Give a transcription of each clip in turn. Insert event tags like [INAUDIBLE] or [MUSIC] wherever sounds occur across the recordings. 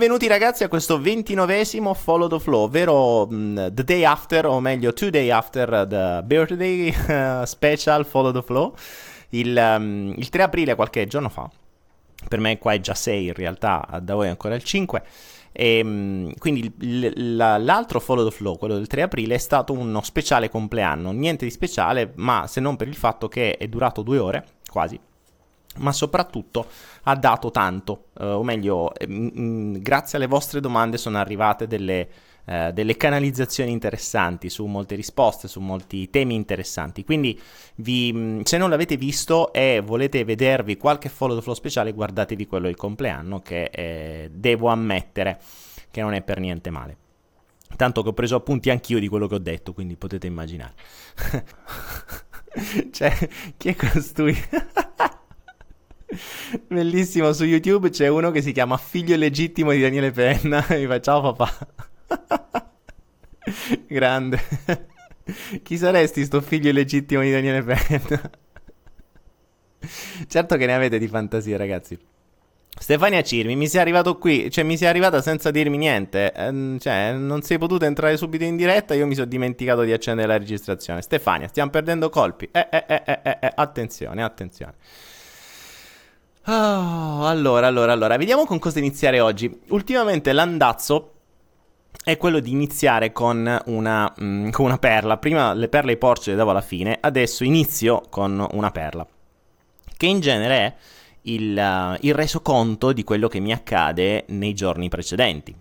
Benvenuti ragazzi a questo ventinovesimo Follow the Flow, ovvero um, the day after, o meglio two day after the birthday uh, [LAUGHS] special Follow the Flow, il, um, il 3 aprile qualche giorno fa, per me qua è già 6 in realtà, da voi è ancora il 5, e, um, quindi l- l- l'altro Follow the Flow, quello del 3 aprile, è stato uno speciale compleanno, niente di speciale, ma se non per il fatto che è durato due ore, quasi, ma soprattutto ha dato tanto, eh, o meglio, eh, mh, grazie alle vostre domande sono arrivate delle, eh, delle, canalizzazioni interessanti su molte risposte, su molti temi interessanti. Quindi, vi, se non l'avete visto e volete vedervi qualche follow the flow speciale, guardatevi quello del compleanno, che eh, devo ammettere che non è per niente male. Tanto che ho preso appunti anch'io di quello che ho detto, quindi potete immaginare. [LAUGHS] cioè, chi è costui? [LAUGHS] Bellissimo, su YouTube c'è uno che si chiama Figlio legittimo di Daniele Penna. [LAUGHS] Mi fa ciao papà. [LAUGHS] Grande. Chi saresti sto figlio legittimo di Daniele Penna? [LAUGHS] certo che ne avete di fantasia, ragazzi. Stefania Cirmi, mi sei arrivato qui, cioè mi sei arrivata senza dirmi niente, eh, cioè non sei potuta entrare subito in diretta, io mi sono dimenticato di accendere la registrazione. Stefania, stiamo perdendo colpi. Eh, eh, eh, eh, eh, eh attenzione, attenzione. Oh, allora, allora, allora, vediamo con cosa iniziare oggi. Ultimamente l'andazzo è quello di iniziare con una, mm, con una perla. Prima le perle ai porci le davo alla fine, adesso inizio con una perla. Che in genere è il, uh, il resoconto di quello che mi accade nei giorni precedenti.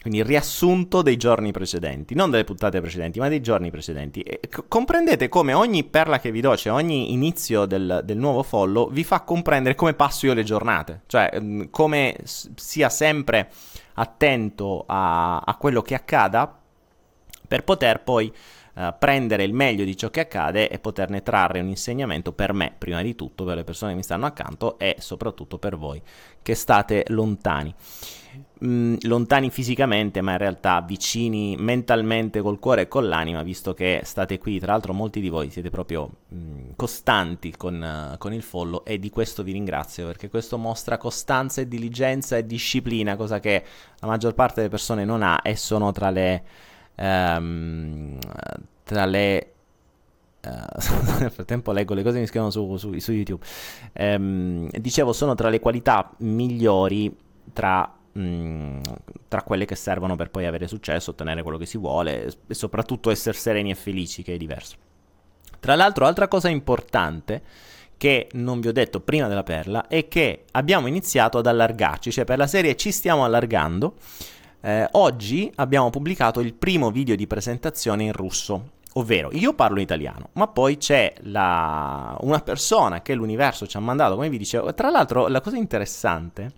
Quindi il riassunto dei giorni precedenti, non delle puntate precedenti, ma dei giorni precedenti. E c- comprendete come ogni perla che vi do, cioè ogni inizio del, del, nuovo follow, vi fa comprendere come passo io le giornate. Cioè mh, come s- sia sempre attento a, a, quello che accada per poter poi uh, prendere il meglio di ciò che accade e poterne trarre un insegnamento per me, prima di tutto, per le persone che mi stanno accanto e soprattutto per voi che state lontani mh, mm, lontani fisicamente, ma in realtà vicini mentalmente col cuore e con l'anima, visto che state qui, tra l'altro molti di voi siete proprio mh, mm, costanti con, uh, con, il follow e di questo vi ringrazio, perché questo mostra costanza e diligenza e disciplina, cosa che la maggior parte delle persone non ha e sono tra le... Um, tra le Uh, [LAUGHS] nel frattempo leggo le cose che mi scrivono su, su, su YouTube. Um, dicevo, sono tra le qualità migliori tra Tra quelle che servono per poi avere successo, ottenere quello che si vuole e soprattutto essere sereni e felici, che è diverso. Tra l'altro, altra cosa importante che non vi ho detto prima della perla è che abbiamo iniziato ad allargarci, cioè per la serie ci stiamo allargando. Eh, oggi abbiamo pubblicato il primo video di presentazione in russo, ovvero io parlo italiano, ma poi c'è la... una persona che l'universo ci ha mandato, come vi dicevo. Tra l'altro, la cosa interessante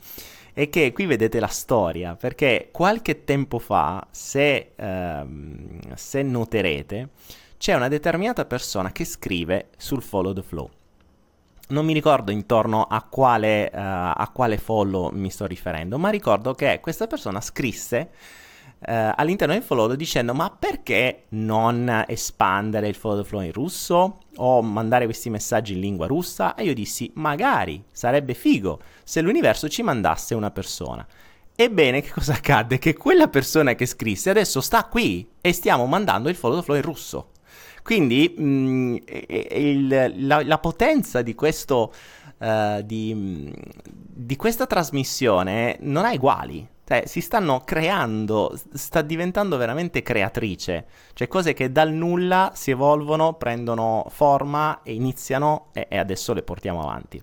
è che qui vedete la storia, perché qualche tempo fa, se, ehm, se noterete, c'è una determinata persona che scrive sul follow the flow. Non mi ricordo intorno a quale, uh, a quale follow mi sto riferendo, ma ricordo che questa persona scrisse Uh, all'interno del follow dicendo ma perché non espandere il follow flow in russo o mandare questi messaggi in lingua russa? E io dissi magari sarebbe figo se l'universo ci mandasse una persona. Ebbene che cosa accadde? Che quella persona che scrisse adesso sta qui e stiamo mandando il follow flow in russo. Quindi mh, mm, il, la, la, potenza di questo uh, di, di questa trasmissione non ha uguali cioè, si stanno creando, sta diventando veramente creatrice. Cioè, cose che dal nulla si evolvono, prendono forma e iniziano e, e adesso le portiamo avanti.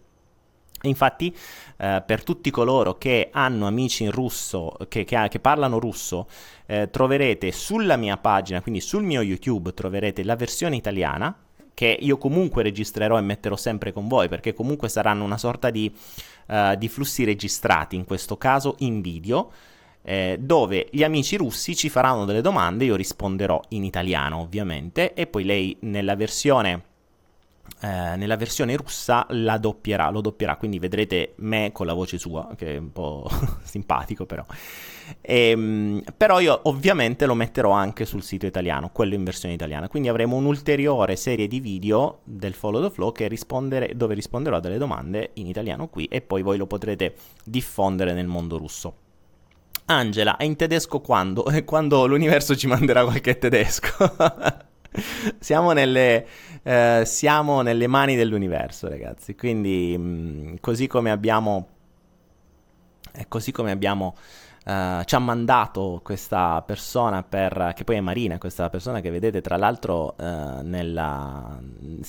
Infatti, eh, per tutti coloro che hanno amici in russo, che, che, che parlano russo, eh, troverete sulla mia pagina, quindi sul mio YouTube, troverete la versione italiana, che io comunque registrerò e metterò sempre con voi, perché comunque saranno una sorta di uh, di flussi registrati, in questo caso in video, eh, dove gli amici russi ci faranno delle domande, io risponderò in italiano ovviamente, e poi lei nella versione eh, nella versione russa la doppierà, lo doppierà, quindi vedrete me con la voce sua, che è un po' [LAUGHS] simpatico però. E, ehm, però io ovviamente lo metterò anche sul sito italiano, quello in versione italiana, quindi avremo un'ulteriore serie di video del Follow the Flow dove risponderò a delle domande in italiano qui e poi voi lo potrete diffondere nel mondo russo. Angela, è in tedesco quando? [LAUGHS] Quando l'universo ci manderà qualche tedesco. [LAUGHS] [LAUGHS] siamo, nelle, eh, siamo nelle mani dell'universo, ragazzi. Quindi, mh, mm, così come abbiamo... Così come abbiamo Uh, ci ha mandato questa persona per, che poi è Marina, questa persona che vedete tra l'altro uh, nella,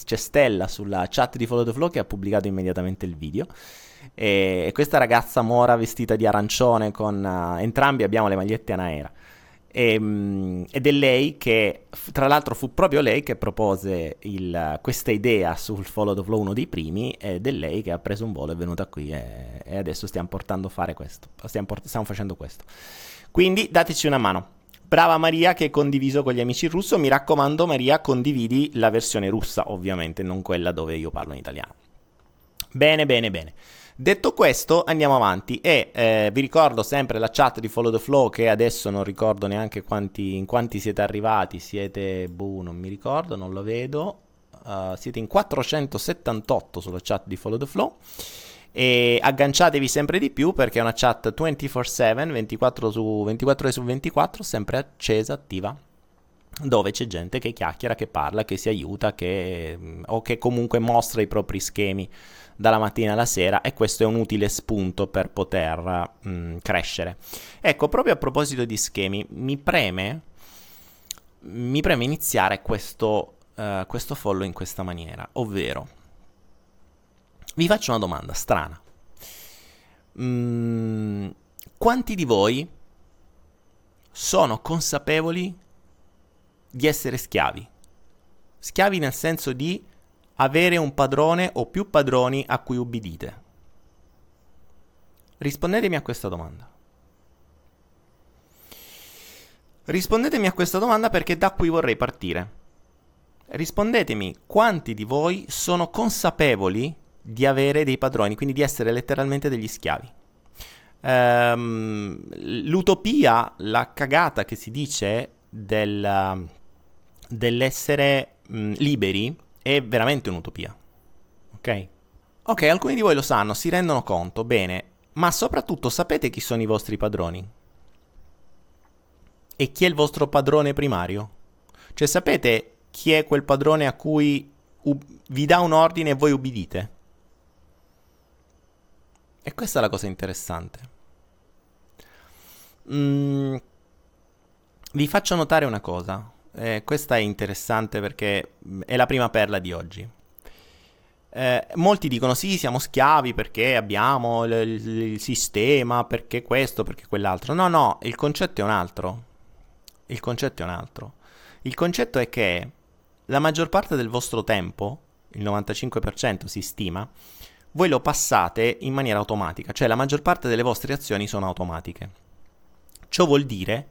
c'è Stella sulla chat di Follow the Flow che ha pubblicato immediatamente il video e, e questa ragazza mora vestita di arancione con uh, entrambi abbiamo le magliette Anaera e, um, ed è lei che, tra l'altro fu proprio lei che propose il, questa idea sul Follow the Flow, uno dei primi, ed è lei che ha preso un volo, è venuta qui e, e adesso stiamo portando a fare questo, stiamo, port- stiamo facendo questo. Quindi dateci una mano. Brava Maria che hai condiviso con gli amici in russo, mi raccomando Maria condividi la versione russa ovviamente, non quella dove io parlo in italiano. Bene, bene, bene. Detto questo, andiamo avanti. E eh, vi ricordo sempre la chat di Follow the Flow che adesso non ricordo neanche quanti, in quanti siete arrivati, siete, boh, non mi ricordo, non lo vedo, uh, siete in 478 sulla chat di Follow the Flow. E agganciatevi sempre di più perché è una chat 24/7, 24, su, 24 ore su 24, sempre accesa, attiva dove c'è gente che chiacchiera, che parla, che si aiuta, che, o che comunque mostra i propri schemi dalla mattina alla sera e questo è un utile spunto per poter mh, mm, crescere. Ecco, proprio a proposito di schemi, mi preme, mi preme iniziare questo, uh, questo follow in questa maniera, ovvero vi faccio una domanda strana. Mm, quanti di voi sono consapevoli di essere schiavi? Schiavi nel senso di avere un padrone o più padroni a cui ubbidite? Rispondetemi a questa domanda. Rispondetemi a questa domanda perché da qui vorrei partire. Rispondetemi quanti di voi sono consapevoli di avere dei padroni, quindi di essere letteralmente degli schiavi. Um, l'utopia, la cagata che si dice del, dell'essere mh, liberi è veramente un'utopia. Ok? Ok, alcuni di voi lo sanno, si rendono conto, bene, ma soprattutto sapete chi sono i vostri padroni? E chi è il vostro padrone primario? Cioè sapete chi è quel padrone a cui u- vi dà un ordine e voi ubbidite? E questa è la cosa interessante. Mm, vi faccio notare una cosa. Eh, questa è interessante perché mm, è la prima perla di oggi. Eh, molti dicono sì, siamo schiavi perché abbiamo il, il, il, sistema, perché questo, perché quell'altro. No, no, il concetto è un altro. Il concetto è un altro. Il concetto è che la maggior parte del vostro tempo, il 95% si stima, voi lo passate in maniera automatica, cioè la maggior parte delle vostre azioni sono automatiche. Ciò vuol dire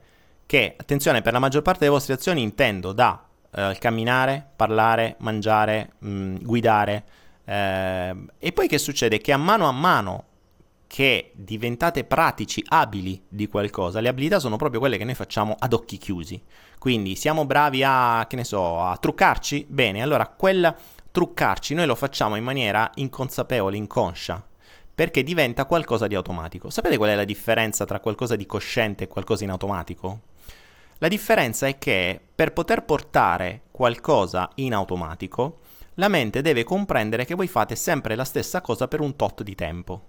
che, attenzione, per la maggior parte delle vostre azioni intendo da eh, camminare, parlare, mangiare, mh, mm, guidare. Eh, e poi che succede? Che a mano a mano che diventate pratici, abili di qualcosa, le abilità sono proprio quelle che noi facciamo ad occhi chiusi. Quindi siamo bravi a, che ne so, a truccarci? Bene, allora quel truccarci noi lo facciamo in maniera inconsapevole, inconscia, perché diventa qualcosa di automatico. Sapete qual è la differenza tra qualcosa di cosciente e qualcosa in automatico? La differenza è che per poter portare qualcosa in automatico, la mente deve comprendere che voi fate sempre la stessa cosa per un tot di tempo.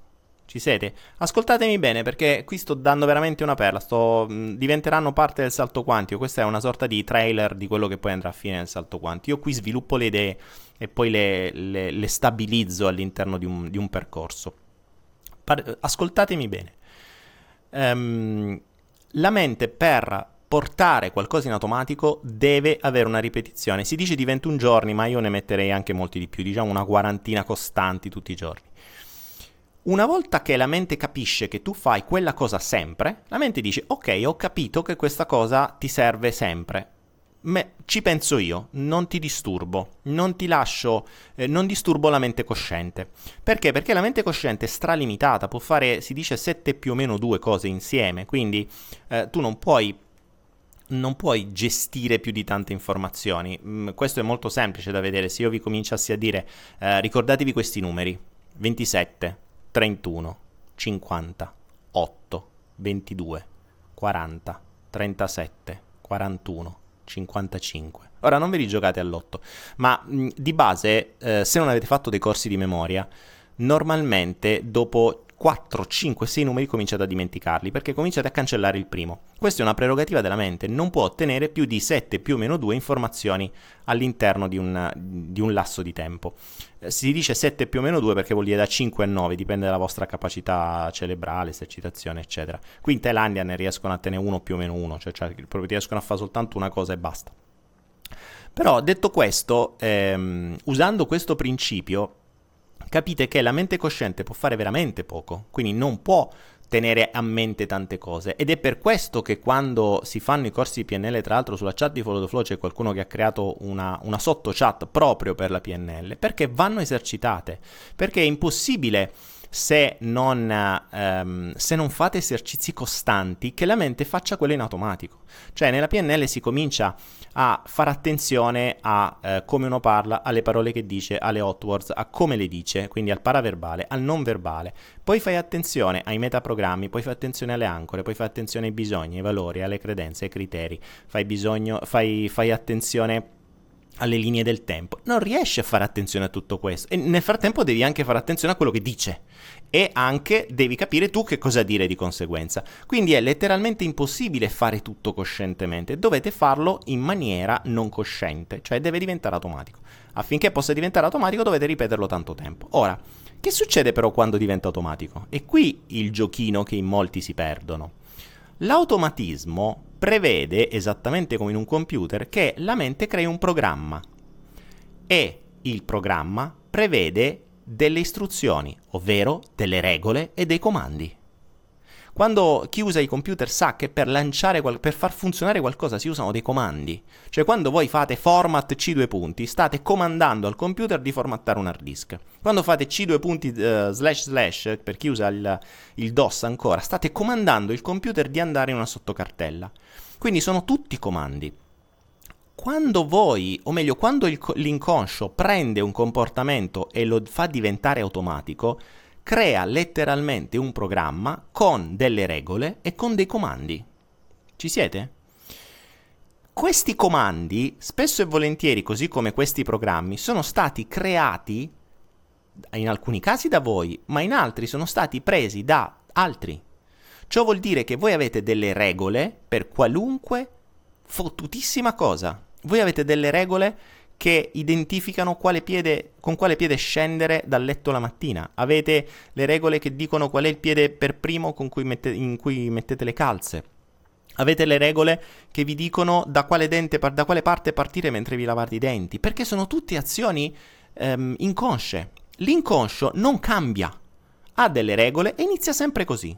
Ci siete? Ascoltatemi bene perché qui sto dando veramente una perla, sto, mh, diventeranno parte del salto quantico, questa è una sorta di trailer di quello che poi andrà a fine del salto quantico. Io qui sviluppo le idee e poi le, le, le stabilizzo all'interno di un, di un percorso. Par- ascoltatemi bene. Um, la mente per portare qualcosa in automatico deve avere una ripetizione. Si dice di 21 giorni, ma io ne metterei anche molti di più, diciamo una quarantina costanti tutti i giorni. Una volta che la mente capisce che tu fai quella cosa sempre, la mente dice ok, ho capito che questa cosa ti serve sempre. Me, ci penso io, non ti disturbo, non ti lascio, eh, non disturbo la mente cosciente. Perché? Perché la mente cosciente è stralimitata, può fare, si dice, 7 più o meno due cose insieme, quindi eh, tu non puoi non puoi gestire più di tante informazioni. Mm, questo è molto semplice da vedere. Se io vi cominciassi a dire eh, ricordatevi questi numeri: 27, 31, 50, 8, 22, 40, 37, 41, 55. Ora non ve li giocate all'otto, ma mh, di base, eh, se non avete fatto dei corsi di memoria, normalmente dopo 4, 5, 6 numeri cominciate a dimenticarli perché cominciate a cancellare il primo. Questa è una prerogativa della mente, non può ottenere più di 7 più o meno 2 informazioni all'interno di un, di un lasso di tempo. Eh, si dice 7 più o meno 2 perché vuol dire da 5 a 9, dipende dalla vostra capacità cerebrale, esercitazione, eccetera. Qui in Thailandia ne riescono a tenere 1 più o meno 1, cioè, cioè riescono a fare soltanto una cosa e basta. Però detto questo, ehm, usando questo principio, capite che la mente cosciente può fare veramente poco, quindi non può tenere a mente tante cose. Ed è per questo che quando si fanno i corsi di PNL, tra l'altro sulla chat di Follow the Flow c'è qualcuno che ha creato una, una sotto chat proprio per la PNL, perché vanno esercitate, perché è impossibile se non, ehm, se non, fate esercizi costanti che la mente faccia quello in automatico. Cioè nella PNL si comincia a fare attenzione a eh, come uno parla, alle parole che dice, alle hot words, a come le dice, quindi al paraverbale, al non verbale. Poi fai attenzione ai metaprogrammi, poi fai attenzione alle ancore, poi fai attenzione ai bisogni, ai valori, alle credenze, ai criteri, fai, bisogno, fai, fai attenzione alle linee del tempo. Non riesci a fare attenzione a tutto questo e nel frattempo devi anche fare attenzione a quello che dice e anche devi capire tu che cosa dire di conseguenza. Quindi è letteralmente impossibile fare tutto coscientemente, dovete farlo in maniera non cosciente, cioè deve diventare automatico. Affinché possa diventare automatico dovete ripeterlo tanto tempo. Ora, che succede però quando diventa automatico? E qui il giochino che in molti si perdono. L'automatismo prevede, esattamente come in un computer, che la mente crei un programma e il programma prevede delle istruzioni, ovvero delle regole e dei comandi. Quando chi usa i computer sa che per lanciare, per far funzionare qualcosa si usano dei comandi. Cioè quando voi fate format C2 punti, state comandando al computer di formattare un hard disk. Quando fate C2 punti uh, slash slash, per chi usa il, il DOS ancora, state comandando il computer di andare in una sottocartella. Quindi sono tutti comandi quando voi, o meglio, quando il, l'inconscio prende un comportamento e lo fa diventare automatico, crea letteralmente un programma con delle regole e con dei comandi. Ci siete? Questi comandi, spesso e volentieri, così come questi programmi, sono stati creati in alcuni casi da voi, ma in altri sono stati presi da altri. Ciò vuol dire che voi avete delle regole per qualunque fottutissima cosa. Voi avete delle regole che identificano quale piede, con quale piede scendere dal letto la mattina. Avete le regole che dicono qual è il piede per primo cui mette, in cui mettete le calze. Avete le regole che vi dicono da quale, dente, da quale parte partire mentre vi lavate i denti, perché sono tutte azioni ehm, inconsce. L'inconscio non cambia, ha delle regole e inizia sempre così.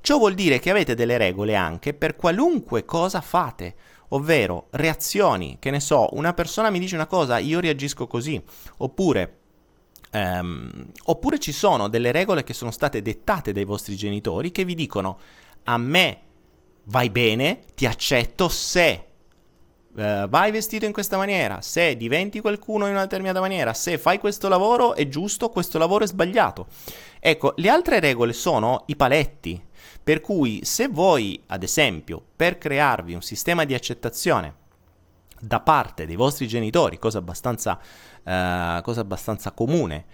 Ciò vuol dire che avete delle regole anche per qualunque cosa fate ovvero reazioni, che ne so, una persona mi dice una cosa, io reagisco così, oppure Um, oppure ci sono delle regole che sono state dettate dai vostri genitori che vi dicono a me vai bene, ti accetto se uh, vai vestito in questa maniera, se diventi qualcuno in una determinata maniera, se fai questo lavoro è giusto, questo lavoro è sbagliato. Ecco, le altre regole sono i paletti, per cui se voi, ad esempio, per crearvi un sistema di accettazione da parte dei vostri genitori, cosa abbastanza, uh, cosa abbastanza comune,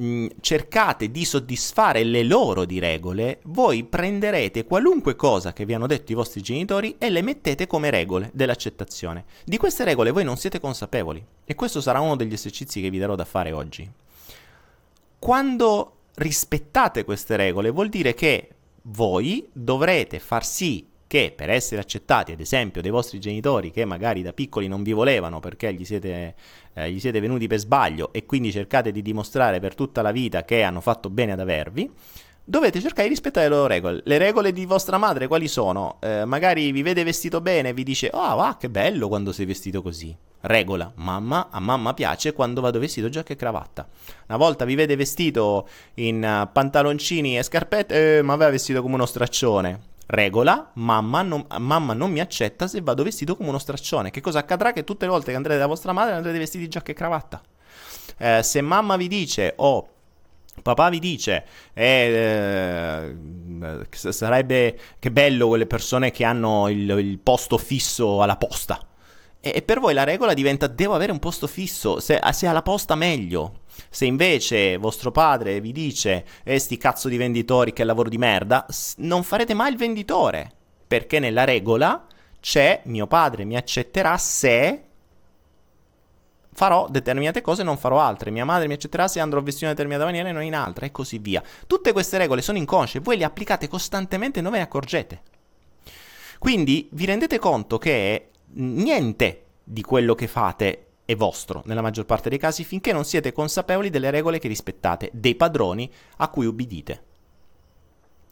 mm, cercate di soddisfare le loro di regole, voi prenderete qualunque cosa che vi hanno detto i vostri genitori e le mettete come regole dell'accettazione. Di queste regole voi non siete consapevoli e questo sarà uno degli esercizi che vi darò da fare oggi. Quando rispettate queste regole vuol dire che voi dovrete far sì che per essere accettati, ad esempio, dai vostri genitori che magari da piccoli non vi volevano perché gli siete, eh, gli siete venuti per sbaglio e quindi cercate di dimostrare per tutta la vita che hanno fatto bene ad avervi, dovete cercare di rispettare le loro regole. Le regole di vostra madre quali sono? Eh, magari vi vede vestito bene e vi dice, oh, ah, va, che bello quando sei vestito così. Regola, mamma, a mamma piace quando vado vestito giacca e cravatta. Una volta vi vede vestito in uh, pantaloncini e scarpette, eh, ma aveva vestito come uno straccione. Regola, mamma non, mamma non mi accetta se vado vestito come uno straccione. Che cosa accadrà? Che tutte le volte che andrete da vostra madre andrete vestiti giacca e cravatta. Eh, se mamma vi dice, oh, Papà vi dice, eh, eh, sarebbe che bello quelle persone che hanno il, il posto fisso alla posta. E, e, per voi la regola diventa devo avere un posto fisso, se, se alla posta meglio. Se invece vostro padre vi dice, eh sti cazzo di venditori che lavoro di merda, non farete mai il venditore. Perché nella regola c'è mio padre mi accetterà se farò determinate cose e non farò altre. Mia madre mi accetterà se andrò vestito in una determinata maniera e non in altra, e così via. Tutte queste regole sono inconsce, voi le applicate costantemente e non ve ne accorgete. Quindi vi rendete conto che niente di quello che fate è vostro, nella maggior parte dei casi, finché non siete consapevoli delle regole che rispettate, dei padroni a cui ubbidite.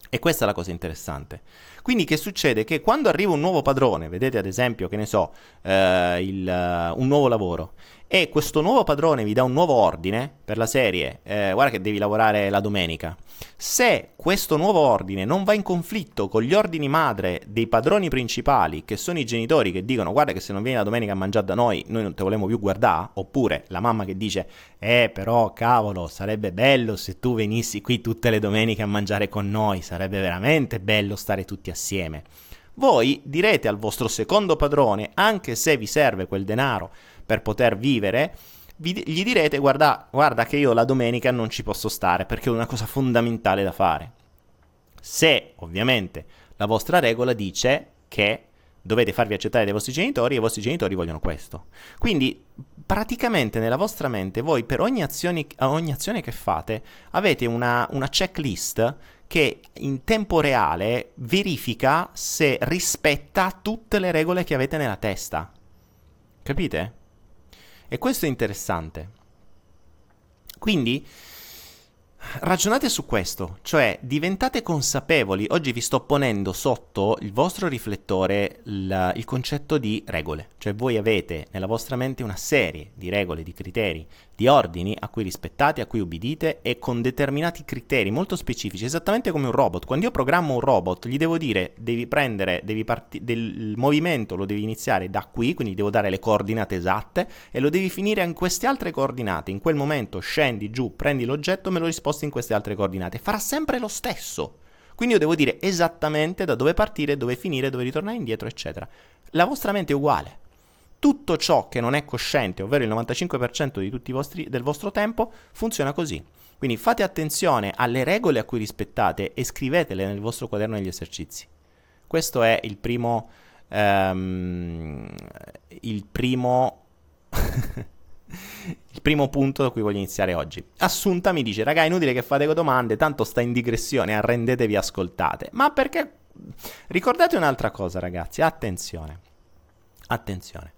E questa è la cosa interessante. Quindi che succede? Che quando arriva un nuovo padrone, vedete ad esempio, che ne so, eh, il, uh, un nuovo lavoro, e questo nuovo padrone vi dà un nuovo ordine per la serie, eh, guarda che devi lavorare la domenica, se questo nuovo ordine non va in conflitto con gli ordini madre dei padroni principali, che sono i genitori che dicono guarda che se non vieni la domenica a mangiare da noi, noi non te volemo più guardare, oppure la mamma che dice eh però cavolo sarebbe bello se tu venissi qui tutte le domeniche a mangiare con noi, sarebbe veramente bello stare tutti assieme. Voi direte al vostro secondo padrone, anche se vi serve quel denaro, per poter vivere, vi, gli direte guarda, guarda che io la domenica non ci posso stare perché è una cosa fondamentale da fare. Se ovviamente la vostra regola dice che dovete farvi accettare dai vostri genitori e i vostri genitori vogliono questo. Quindi praticamente nella vostra mente voi per ogni azione, ogni azione che fate avete una, una checklist che in tempo reale verifica se rispetta tutte le regole che avete nella testa. Capite? E questo è interessante. Quindi ragionate su questo, cioè diventate consapevoli. Oggi vi sto ponendo sotto il vostro riflettore il, il concetto di regole, cioè voi avete nella vostra mente una serie di regole, di criteri, di ordini a cui rispettate, a cui ubbidite e con determinati criteri molto specifici, esattamente come un robot. Quando io programmo un robot, gli devo dire devi prendere, devi parti- del movimento lo devi iniziare da qui, quindi devo dare le coordinate esatte e lo devi finire in queste altre coordinate. In quel momento scendi giù, prendi l'oggetto, me lo risposti in queste altre coordinate. Farà sempre lo stesso. Quindi io devo dire esattamente da dove partire, dove finire, dove ritornare indietro, eccetera. La vostra mente è uguale tutto ciò che non è cosciente, ovvero il 95% vostri, del vostro tempo, funziona così. Quindi fate attenzione alle regole a cui rispettate e scrivetele nel vostro quaderno degli esercizi. Questo è il primo... Um, il primo... [LAUGHS] il primo punto da cui voglio iniziare oggi. Assunta mi dice, raga, è inutile che fate domande, tanto sta in digressione, arrendetevi, ascoltate. Ma perché... Ricordate un'altra cosa, ragazzi, attenzione. Attenzione.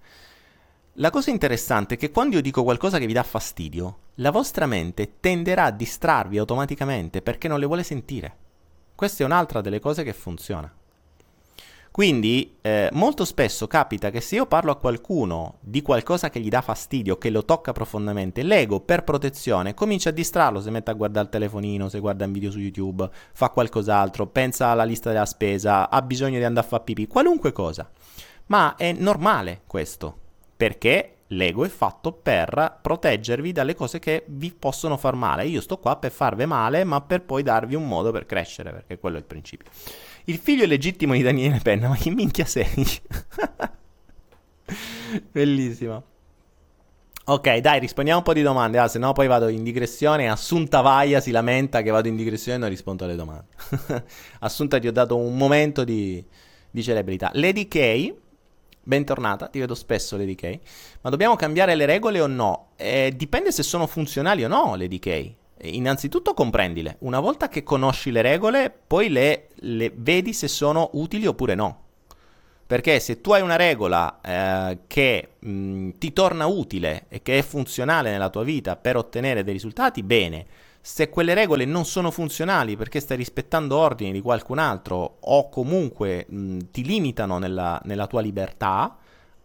La cosa interessante è che quando io dico qualcosa che vi dà fastidio, la vostra mente tenderà a distrarvi automaticamente perché non le vuole sentire. Questa è un'altra delle cose che funziona. Quindi eh, molto spesso capita che se io parlo a qualcuno di qualcosa che gli dà fastidio, che lo tocca profondamente, l'ego per protezione comincia a distrarlo, se mette a guardare il telefonino, se guarda un video su YouTube, fa qualcos'altro, pensa alla lista della spesa, ha bisogno di andare a fare pipì, qualunque cosa. Ma è normale questo, perché l'ego è fatto per proteggervi dalle cose che vi possono far male. Io sto qua per farvi male, ma per poi darvi un modo per crescere, perché quello è il principio. Il figlio legittimo di Daniele Penna, ma che minchia sei? [LAUGHS] Bellissimo. Ok, dai, rispondiamo un po' di domande, ah, se no poi vado in digressione. Assunta Vaia si lamenta che vado in digressione e non rispondo alle domande. [LAUGHS] Assunta ti ho dato un momento di, di celebrità. Lady K Bentornata, ti vedo spesso le DK. Ma dobbiamo cambiare le regole o no? Eh, dipende se sono funzionali o no le DK. Innanzitutto comprendile. Una volta che conosci le regole, poi le, le vedi se sono utili oppure no. Perché se tu hai una regola eh, che mh, ti torna utile e che è funzionale nella tua vita per ottenere dei risultati, bene se quelle regole non sono funzionali perché stai rispettando ordini di qualcun altro o comunque mh, ti limitano nella, nella tua libertà,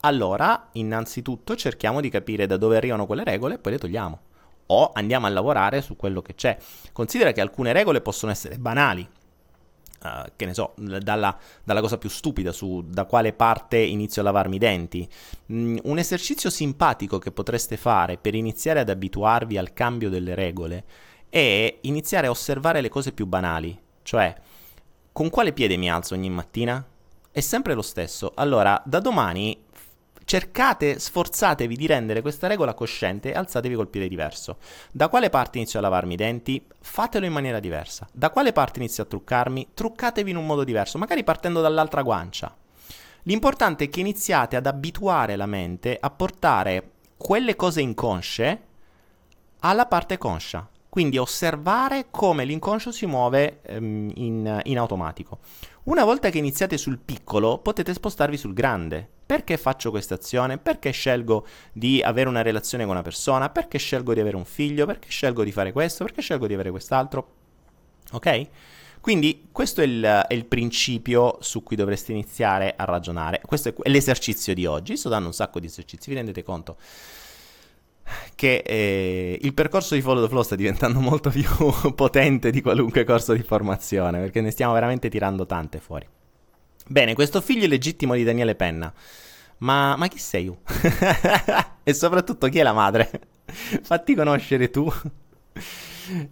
allora innanzitutto cerchiamo di capire da dove arrivano quelle regole e poi le togliamo. O andiamo a lavorare su quello che c'è. Considera che alcune regole possono essere banali, Uh, che ne so, dalla, dalla, cosa più stupida su da quale parte inizio a lavarmi i denti. Mm, un esercizio simpatico che potreste fare per iniziare ad abituarvi al cambio delle regole è iniziare a osservare le cose più banali, cioè con quale piede mi alzo ogni mattina? È sempre lo stesso. Allora, da domani cercate, sforzatevi di rendere questa regola cosciente e alzatevi col piede diverso. Da quale parte inizio a lavarmi i denti? Fatelo in maniera diversa. Da quale parte inizio a truccarmi? Truccatevi in un modo diverso, magari partendo dall'altra guancia. L'importante è che iniziate ad abituare la mente a portare quelle cose inconsce alla parte conscia. Quindi osservare come l'inconscio si muove ehm, in, in automatico. Una volta che iniziate sul piccolo, potete spostarvi sul grande. Perché faccio questa azione? Perché scelgo di avere una relazione con una persona? Perché scelgo di avere un figlio? Perché scelgo di fare questo? Perché scelgo di avere quest'altro? Ok? Quindi questo è il, è il, principio su cui dovreste iniziare a ragionare. Questo è l'esercizio di oggi. Sto dando un sacco di esercizi, vi rendete conto? Che eh, il percorso di Follow the Flow sta diventando molto più [LAUGHS] potente di qualunque corso di formazione, perché ne stiamo veramente tirando tante fuori. Bene, questo figlio legittimo di Daniele Penna. Ma, ma chi sei tu? [LAUGHS] e soprattutto chi è la madre? [LAUGHS] Fatti conoscere tu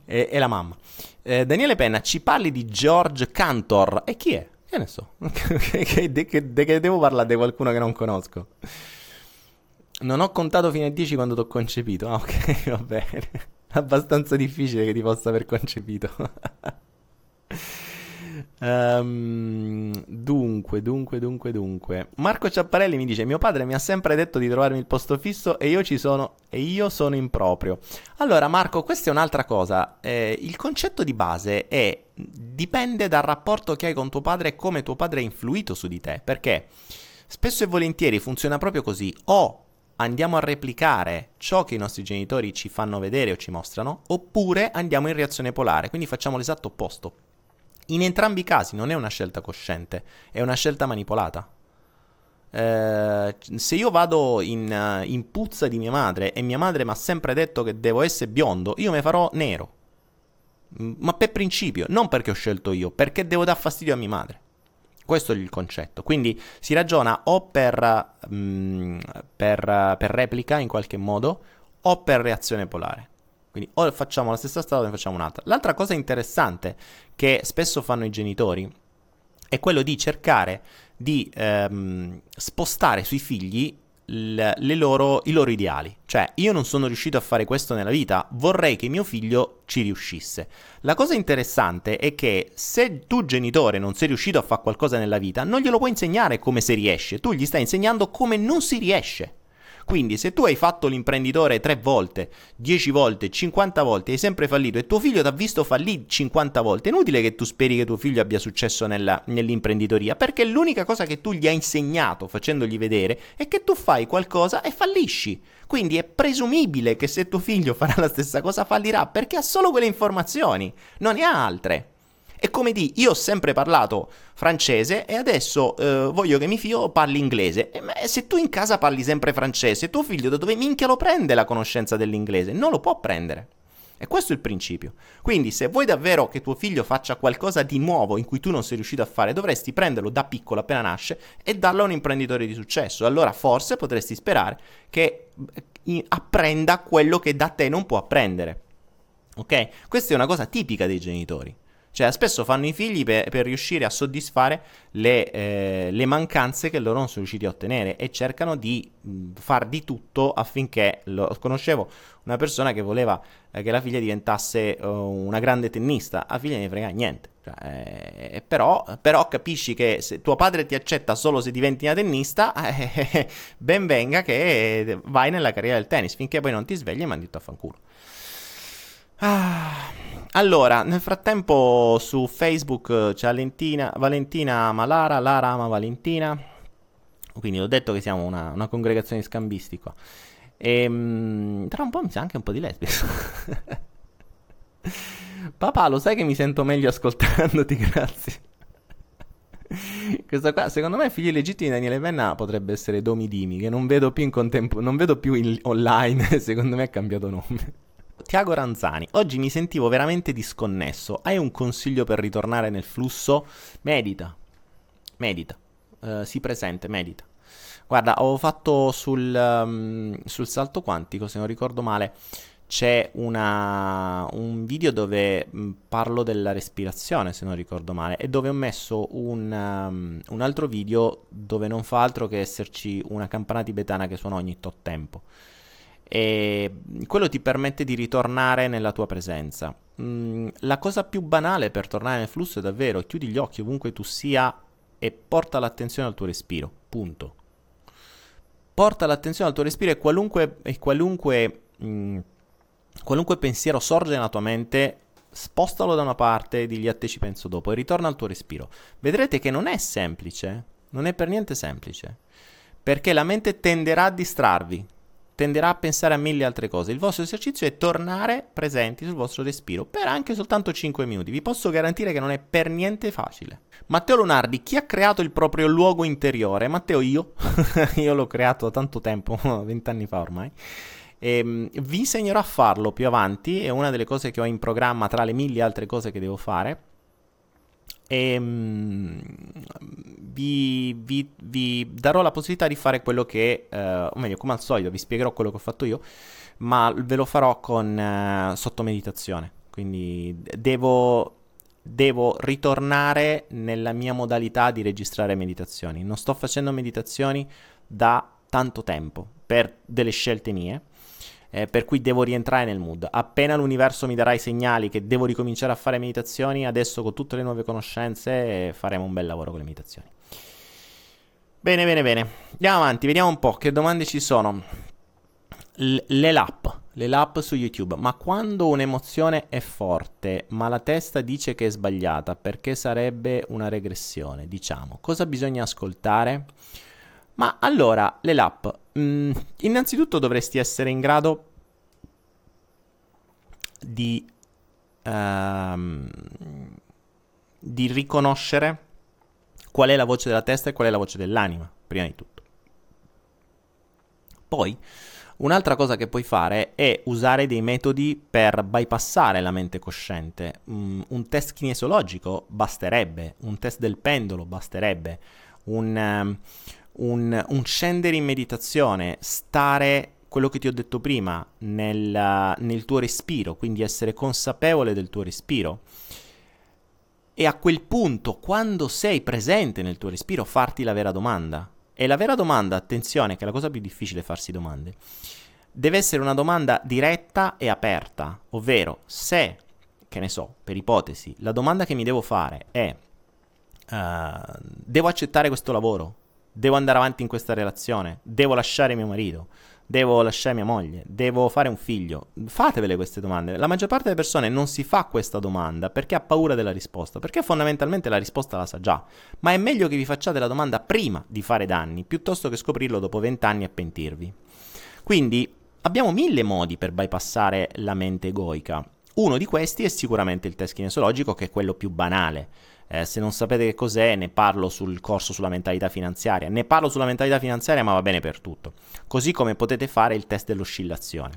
e, e, la mamma. Eh, Daniele Penna, ci parli di George Cantor. E chi è? Che ne so? che, che, de, che devo parlare di qualcuno che non conosco? Non ho contato fino a 10 quando ti ho concepito. Ah, ok, [LAUGHS] va bene. Abbastanza difficile che ti possa aver concepito. Um, [LAUGHS] dunque, dunque, dunque, dunque. Marco Ciapparelli mi dice: Mio padre mi ha sempre detto di trovarmi il posto fisso e io ci sono e io sono in proprio. Allora, Marco, questa è un'altra cosa. Eh, il concetto di base è dipende dal rapporto che hai con tuo padre e come tuo padre ha influito su di te. Perché spesso e volentieri funziona proprio così. O andiamo a replicare ciò che i nostri genitori ci fanno vedere o ci mostrano, oppure andiamo in reazione polare, quindi facciamo l'esatto opposto. In entrambi i casi non è una scelta cosciente, è una scelta manipolata. Eh, se io vado in, in, puzza di mia madre e mia madre mi ha sempre detto che devo essere biondo, io mi farò nero. Ma per principio, non perché ho scelto io, perché devo dar fastidio a mia madre. Questo è il concetto. Quindi si ragiona o per, mm, per, per replica in qualche modo o per reazione polare. Quindi o facciamo la stessa strada o ne facciamo un'altra. L'altra cosa interessante che spesso fanno i genitori è quello di cercare di ehm, spostare sui figli loro, i loro ideali. Cioè, io non sono riuscito a fare questo nella vita, vorrei che mio figlio ci riuscisse. La cosa interessante è che se tu genitore non sei riuscito a fare qualcosa nella vita, non glielo puoi insegnare come si riesce, tu gli stai insegnando come non si riesce. Quindi se tu hai fatto l'imprenditore tre volte, 10 volte, 50 volte, hai sempre fallito e tuo figlio ti ha visto fallire 50 volte, è inutile che tu speri che tuo figlio abbia successo nella, nell'imprenditoria, perché l'unica cosa che tu gli hai insegnato facendogli vedere è che tu fai qualcosa e fallisci. Quindi è presumibile che se tuo figlio farà la stessa cosa fallirà perché ha solo quelle informazioni, non ne ha altre. È come di io ho sempre parlato francese e adesso eh, voglio che mio figlio parli inglese. E, ma se tu in casa parli sempre francese, tuo figlio da dove minchia lo prende la conoscenza dell'inglese? Non lo può prendere. E questo è il principio. Quindi, se vuoi davvero che tuo figlio faccia qualcosa di nuovo in cui tu non sei riuscito a fare, dovresti prenderlo da piccolo appena nasce e darlo a un imprenditore di successo. Allora, forse potresti sperare che eh, apprenda quello che da te non può apprendere. Ok? Questa è una cosa tipica dei genitori. Cioè, spesso fanno i figli per, per riuscire a soddisfare le, eh, le, mancanze che loro non sono riusciti a ottenere e cercano di far di tutto affinché. Lo, conoscevo una persona che voleva eh, che la figlia diventasse uh, una grande tennista, a figlia ne frega niente. Cioè, eh, però, però, capisci che se tuo padre ti accetta solo se diventi una tennista, [LAUGHS] eh, ben venga che vai nella carriera del tennis finché poi non ti svegli e mandi tutto a fanculo. Ah. Allora, nel frattempo su Facebook eh, c'è Valentina, Valentina ama Lara, Lara ama Valentina. Quindi ho detto che siamo una, una congregazione scambisti qua. E, ehm, tra un po' mi sa anche un po' di lesbiche. [LAUGHS] Papà, lo sai che mi sento meglio ascoltandoti, [LAUGHS] grazie. Questa qua, secondo me, figli legittimi di Daniele Penna potrebbe essere Domi Dimi, che non vedo più in contempo, non vedo più in, online, [LAUGHS] secondo me ha cambiato nome. Tiago Ranzani, oggi mi sentivo veramente disconnesso. Hai un consiglio per ritornare nel flusso? Medita, medita, uh, si presente, medita. Guarda, ho fatto sul, um, sul salto quantico, se non ricordo male, c'è una, un video dove mh, parlo della respirazione, se non ricordo male, e dove ho messo un, um, un, altro video dove non fa altro che esserci una campana tibetana che suona ogni tot tempo. E quello ti permette di ritornare nella tua presenza. Mm, la cosa più banale per tornare nel flusso è davvero chiudi gli occhi ovunque tu sia e porta l'attenzione al tuo respiro. Punto. Porta l'attenzione al tuo respiro e qualunque, e qualunque mm, qualunque pensiero sorge nella tua mente, spostalo da una parte e digli a te ci penso dopo e ritorna al tuo respiro. Vedrete che non è semplice, non è per niente semplice, perché la mente tenderà a distrarvi, tenderà a pensare a mille altre cose. Il vostro esercizio è tornare presenti sul vostro respiro per anche soltanto 5 minuti. Vi posso garantire che non è per niente facile. Matteo Lunardi, chi ha creato il proprio luogo interiore? Matteo, io. [LAUGHS] io l'ho creato da tanto tempo, [LAUGHS] 20 anni fa ormai. E, ehm, vi insegnerò a farlo più avanti, è una delle cose che ho in programma tra le mille altre cose che devo fare. E um, vi, vi, vi, darò la possibilità di fare quello che, uh, o meglio, come al solito, vi spiegherò quello che ho fatto io, ma ve lo farò con uh, sotto meditazione. Quindi devo, devo ritornare nella mia modalità di registrare meditazioni. Non sto facendo meditazioni da tanto tempo per delle scelte mie eh, per cui devo rientrare nel mood. Appena l'universo mi darà i segnali che devo ricominciare a fare meditazioni, adesso con tutte le nuove conoscenze faremo un bel lavoro con le meditazioni. Bene, bene, bene. Andiamo avanti, vediamo un po' che domande ci sono. L- le lap, le lap su YouTube. Ma quando un'emozione è forte, ma la testa dice che è sbagliata, perché sarebbe una regressione, diciamo. Cosa bisogna ascoltare? Ma allora, le lap, mm, innanzitutto dovresti essere in grado di, um, di riconoscere qual è la voce della testa e qual è la voce dell'anima, prima di tutto. Poi, un'altra cosa che puoi fare è usare dei metodi per bypassare la mente cosciente. Mm, un test kinesiologico basterebbe, un test del pendolo basterebbe, un, um, un, un scendere in meditazione, stare quello che ti ho detto prima nel, nel, tuo respiro, quindi essere consapevole del tuo respiro. E a quel punto, quando sei presente nel tuo respiro, farti la vera domanda. E la vera domanda, attenzione, che è la cosa più difficile farsi domande, deve essere una domanda diretta e aperta, ovvero se, che ne so, per ipotesi, la domanda che mi devo fare è uh, devo accettare questo lavoro? Devo andare avanti in questa relazione, devo lasciare mio marito, devo lasciare mia moglie, devo fare un figlio. Fatevele queste domande. La maggior parte delle persone non si fa questa domanda perché ha paura della risposta, perché fondamentalmente la risposta la sa già. Ma è meglio che vi facciate la domanda prima di fare danni, piuttosto che scoprirlo dopo vent'anni e pentirvi. Quindi abbiamo mille modi per bypassare la mente egoica. Uno di questi è sicuramente il test kinesiologico, che è quello più banale eh, se non sapete che cos'è, ne parlo sul corso sulla mentalità finanziaria. Ne parlo sulla mentalità finanziaria, ma va bene per tutto. Così come potete fare il test dell'oscillazione.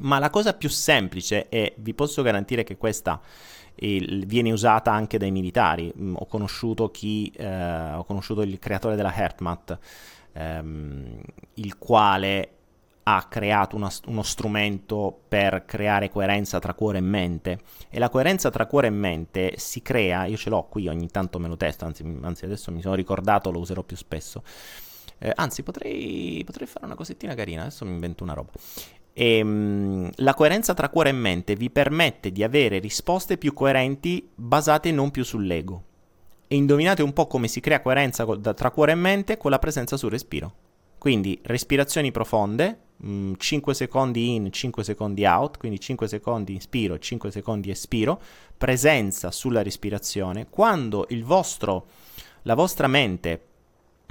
Ma la cosa più semplice, e vi posso garantire che questa il, viene usata anche dai militari. Mm, ho, conosciuto chi, eh, ho conosciuto il creatore della HeartMath, ehm, il quale ha creato una, uno strumento per creare coerenza tra cuore e mente e la coerenza tra cuore e mente si crea, io ce l'ho qui, ogni tanto me lo testo, anzi, anzi adesso mi sono ricordato, lo userò più spesso. Eh, anzi, potrei, potrei, fare una cosettina carina, adesso mi invento una roba. E, um, la coerenza tra cuore e mente vi permette di avere risposte più coerenti basate non più sull'ego. E indovinate un po' come si crea coerenza tra cuore e mente con la presenza sul respiro. Quindi respirazioni profonde, 5 mm, secondi in, 5 secondi out, quindi 5 secondi inspiro, 5 secondi espiro, presenza sulla respirazione. Quando vostro, la vostra mente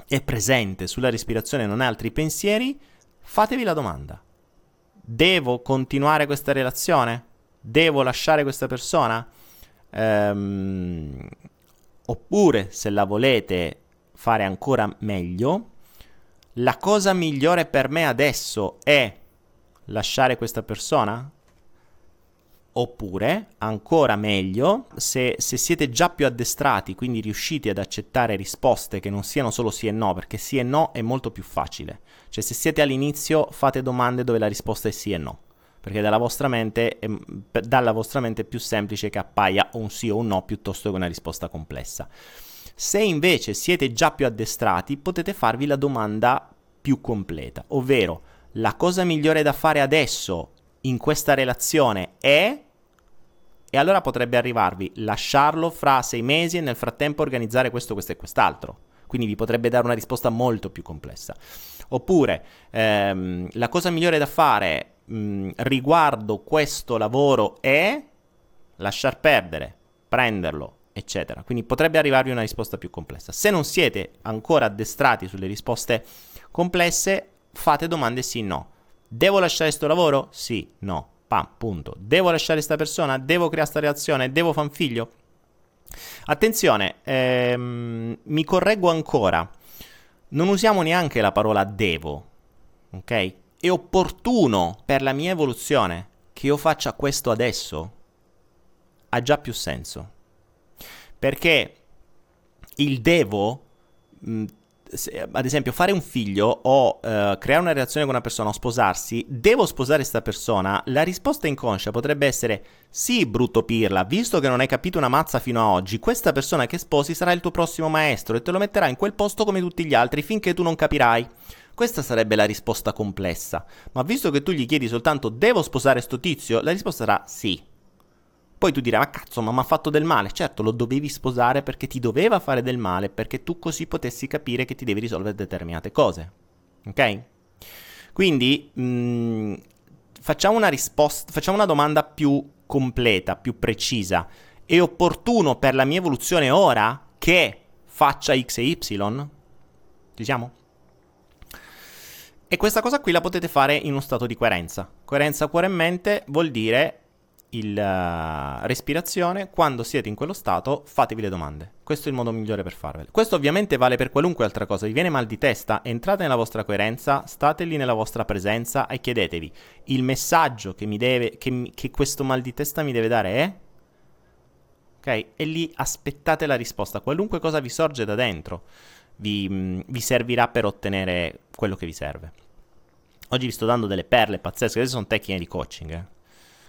è presente sulla respirazione e non ha altri pensieri, fatevi la domanda. Devo continuare questa relazione? Devo lasciare questa persona? Ehm, oppure, se la volete fare ancora meglio, la cosa migliore per me adesso è lasciare questa persona? Oppure, ancora meglio, se, se, siete già più addestrati, quindi riuscite ad accettare risposte che non siano solo sì e no, perché sì e no è molto più facile. Cioè, se siete all'inizio, fate domande dove la risposta è sì e no perché dalla vostra, mente, è, dalla vostra mente è più semplice che appaia un sì o un no piuttosto che una risposta complessa. Se invece siete già più addestrati, potete farvi la domanda più completa, ovvero la cosa migliore da fare adesso in questa relazione è... E allora potrebbe arrivarvi lasciarlo fra sei mesi e nel frattempo organizzare questo, questo e quest'altro. Quindi vi potrebbe dare una risposta molto più complessa. Oppure ehm, la cosa migliore da fare mh, riguardo questo lavoro è lasciar perdere, prenderlo, eccetera. Quindi potrebbe arrivarvi una risposta più complessa. Se non siete ancora addestrati sulle risposte complesse, fate domande sì no. Devo lasciare questo lavoro? Sì, no. Pam, punto. Devo lasciare questa persona? Devo creare questa relazione? Devo fare un figlio? Attenzione, ehm, mi correggo ancora. Non usiamo neanche la parola devo, ok? È opportuno per la mia evoluzione che io faccia questo adesso? Ha già più senso. Perché il devo ad esempio, fare un figlio o uh, creare una relazione con una persona o sposarsi, devo sposare questa persona? La risposta inconscia potrebbe essere sì, brutto pirla, visto che non hai capito una mazza fino a oggi, questa persona che sposi sarà il tuo prossimo maestro e te lo metterà in quel posto come tutti gli altri finché tu non capirai. Questa sarebbe la risposta complessa. Ma visto che tu gli chiedi soltanto devo sposare sto tizio, la risposta sarà sì. Poi tu dirai, ma cazzo, ma mi ha fatto del male. Certo, lo dovevi sposare perché ti doveva fare del male, perché tu così potessi capire che ti devi risolvere determinate cose. Ok? Quindi mh, mm, facciamo una risposta, facciamo una domanda più completa, più precisa. È opportuno per la mia evoluzione ora che faccia X e Y? Ci siamo? E questa cosa qui la potete fare in uno stato di coerenza. Coerenza cuore e mente vuol dire il uh, respirazione, quando siete in quello stato fatevi le domande. Questo è il modo migliore per farvele. Questo ovviamente vale per qualunque altra cosa. Vi viene mal di testa, entrate nella vostra coerenza, state lì nella vostra presenza e chiedetevi il messaggio che, mi deve, che, che questo mal di testa mi deve dare è? Ok? E lì aspettate la risposta. Qualunque cosa vi sorge da dentro vi, mh, vi servirà per ottenere quello che vi serve. Oggi vi sto dando delle perle pazzesche, queste sono tecniche di coaching, eh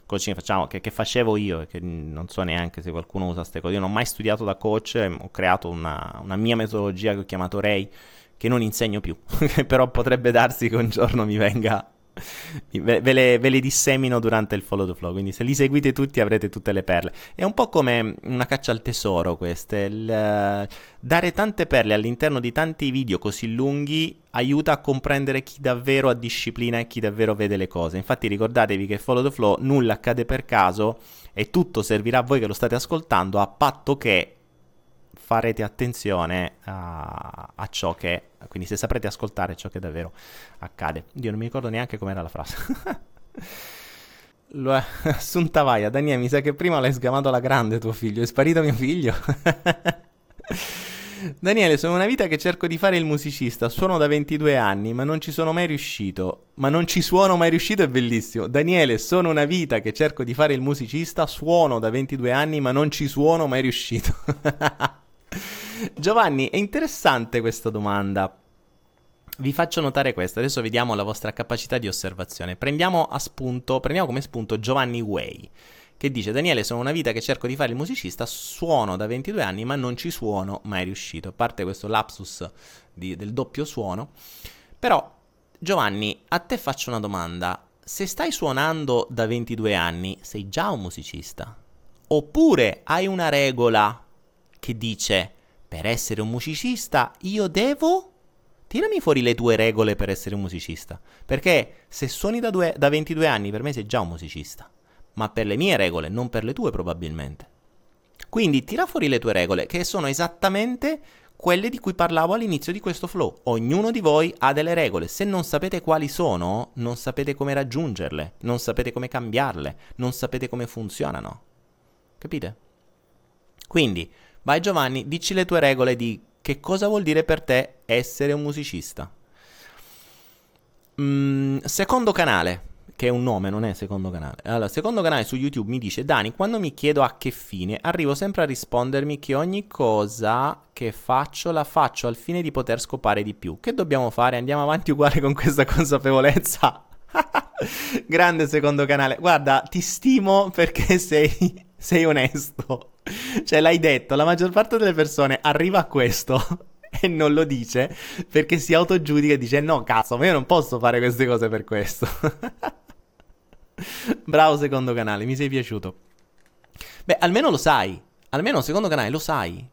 coaching facciamo, che, che, facevo io e che non so neanche se qualcuno usa queste cose. Io non ho mai studiato da coach, ho creato una, una mia metodologia che ho chiamato Ray, che non insegno più, [LAUGHS] però potrebbe darsi che un giorno mi venga [LAUGHS] ve, ve, le, ve, le, dissemino durante il follow the flow, quindi se li seguite tutti avrete tutte le perle. È un po' come una caccia al tesoro queste, il, uh, dare tante perle all'interno di tanti video così lunghi aiuta a comprendere chi davvero ha disciplina e chi davvero vede le cose. Infatti ricordatevi che follow the flow nulla accade per caso e tutto servirà a voi che lo state ascoltando a patto che farete attenzione a, a, ciò che, quindi se saprete ascoltare ciò che davvero accade. Dio, non mi ricordo neanche com'era la frase. [LAUGHS] Lo è [LAUGHS] Assunta Vaia, Daniele, mi sa che prima l'hai sgamato alla grande tuo figlio, è sparito mio figlio. [LAUGHS] Daniele, sono una vita che cerco di fare il musicista, suono da 22 anni, ma non ci sono mai riuscito. Ma non ci suono mai riuscito è bellissimo. Daniele, sono una vita che cerco di fare il musicista, suono da 22 anni, ma non ci suono mai riuscito. Giovanni, è interessante questa domanda. Vi faccio notare questo, adesso vediamo la vostra capacità di osservazione. Prendiamo a spunto, prendiamo come spunto Giovanni Way, che dice Daniele sono una vita che cerco di fare il musicista, suono da 22 anni ma non ci suono mai riuscito. A parte questo lapsus di, del doppio suono. Però Giovanni, a te faccio una domanda. Se stai suonando da 22 anni, sei già un musicista? Oppure hai una regola che dice per essere un musicista io devo... Tirami fuori le tue regole per essere un musicista. Perché se suoni da, due, da 22 anni per me sei già un musicista. Ma per le mie regole, non per le tue probabilmente. Quindi tira fuori le tue regole, che sono esattamente quelle di cui parlavo all'inizio di questo flow. Ognuno di voi ha delle regole. Se non sapete quali sono, non sapete come raggiungerle, non sapete come cambiarle, non sapete come funzionano. Capite? Quindi, Vai Giovanni, dici le tue regole di che cosa vuol dire per te essere un musicista. Mm, secondo canale, che è un nome, non è secondo canale. Allora, secondo canale su YouTube mi dice Dani, quando mi chiedo a che fine, arrivo sempre a rispondermi che ogni cosa che faccio la faccio al fine di poter scopare di più. Che dobbiamo fare? Andiamo avanti uguale con questa [LAUGHS] consapevolezza? [LAUGHS] Grande secondo canale. Guarda, ti stimo perché sei, sei onesto. [LAUGHS] Cioè, l'hai detto, la maggior parte delle persone arriva a questo [LAUGHS] e non lo dice perché si autogiudica e dice no, cazzo, ma io non posso fare queste cose per questo. [LAUGHS] Bravo secondo canale, mi sei piaciuto. Beh, almeno lo sai. Almeno secondo canale lo sai.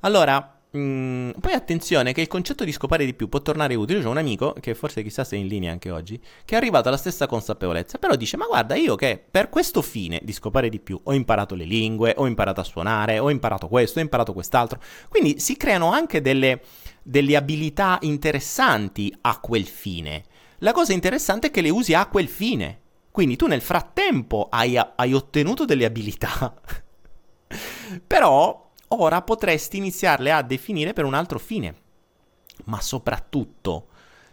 Allora, Mm, poi attenzione che il concetto di scopare di più può tornare utile. Ho un amico, che forse chissà se è in linea anche oggi, che è arrivato alla stessa consapevolezza, però dice, ma guarda, io che per questo fine di scopare di più ho imparato le lingue, ho imparato a suonare, ho imparato questo, ho imparato quest'altro. Quindi si creano anche delle, delle abilità interessanti a quel fine. La cosa interessante è che le usi a quel fine. Quindi tu nel frattempo hai, hai ottenuto delle abilità. [LAUGHS] però ora potresti iniziarle a definire per un altro fine. Ma soprattutto,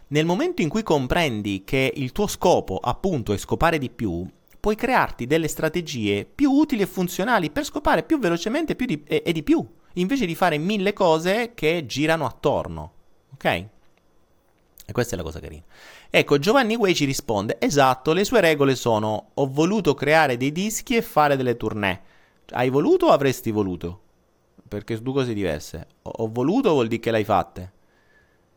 nel momento in cui comprendi che il tuo scopo, appunto, è scopare di più, puoi crearti delle strategie più utili e funzionali per scopare più velocemente più di, e, e di più, invece di fare mille cose che girano attorno. Ok? E questa è la cosa carina. Ecco, Giovanni Way ci risponde: Esatto, le sue regole sono: ho voluto creare dei dischi e fare delle tournée. Hai voluto o avresti voluto? Perché sono due cose diverse. Ho, ho voluto vuol dire che l'hai fatte.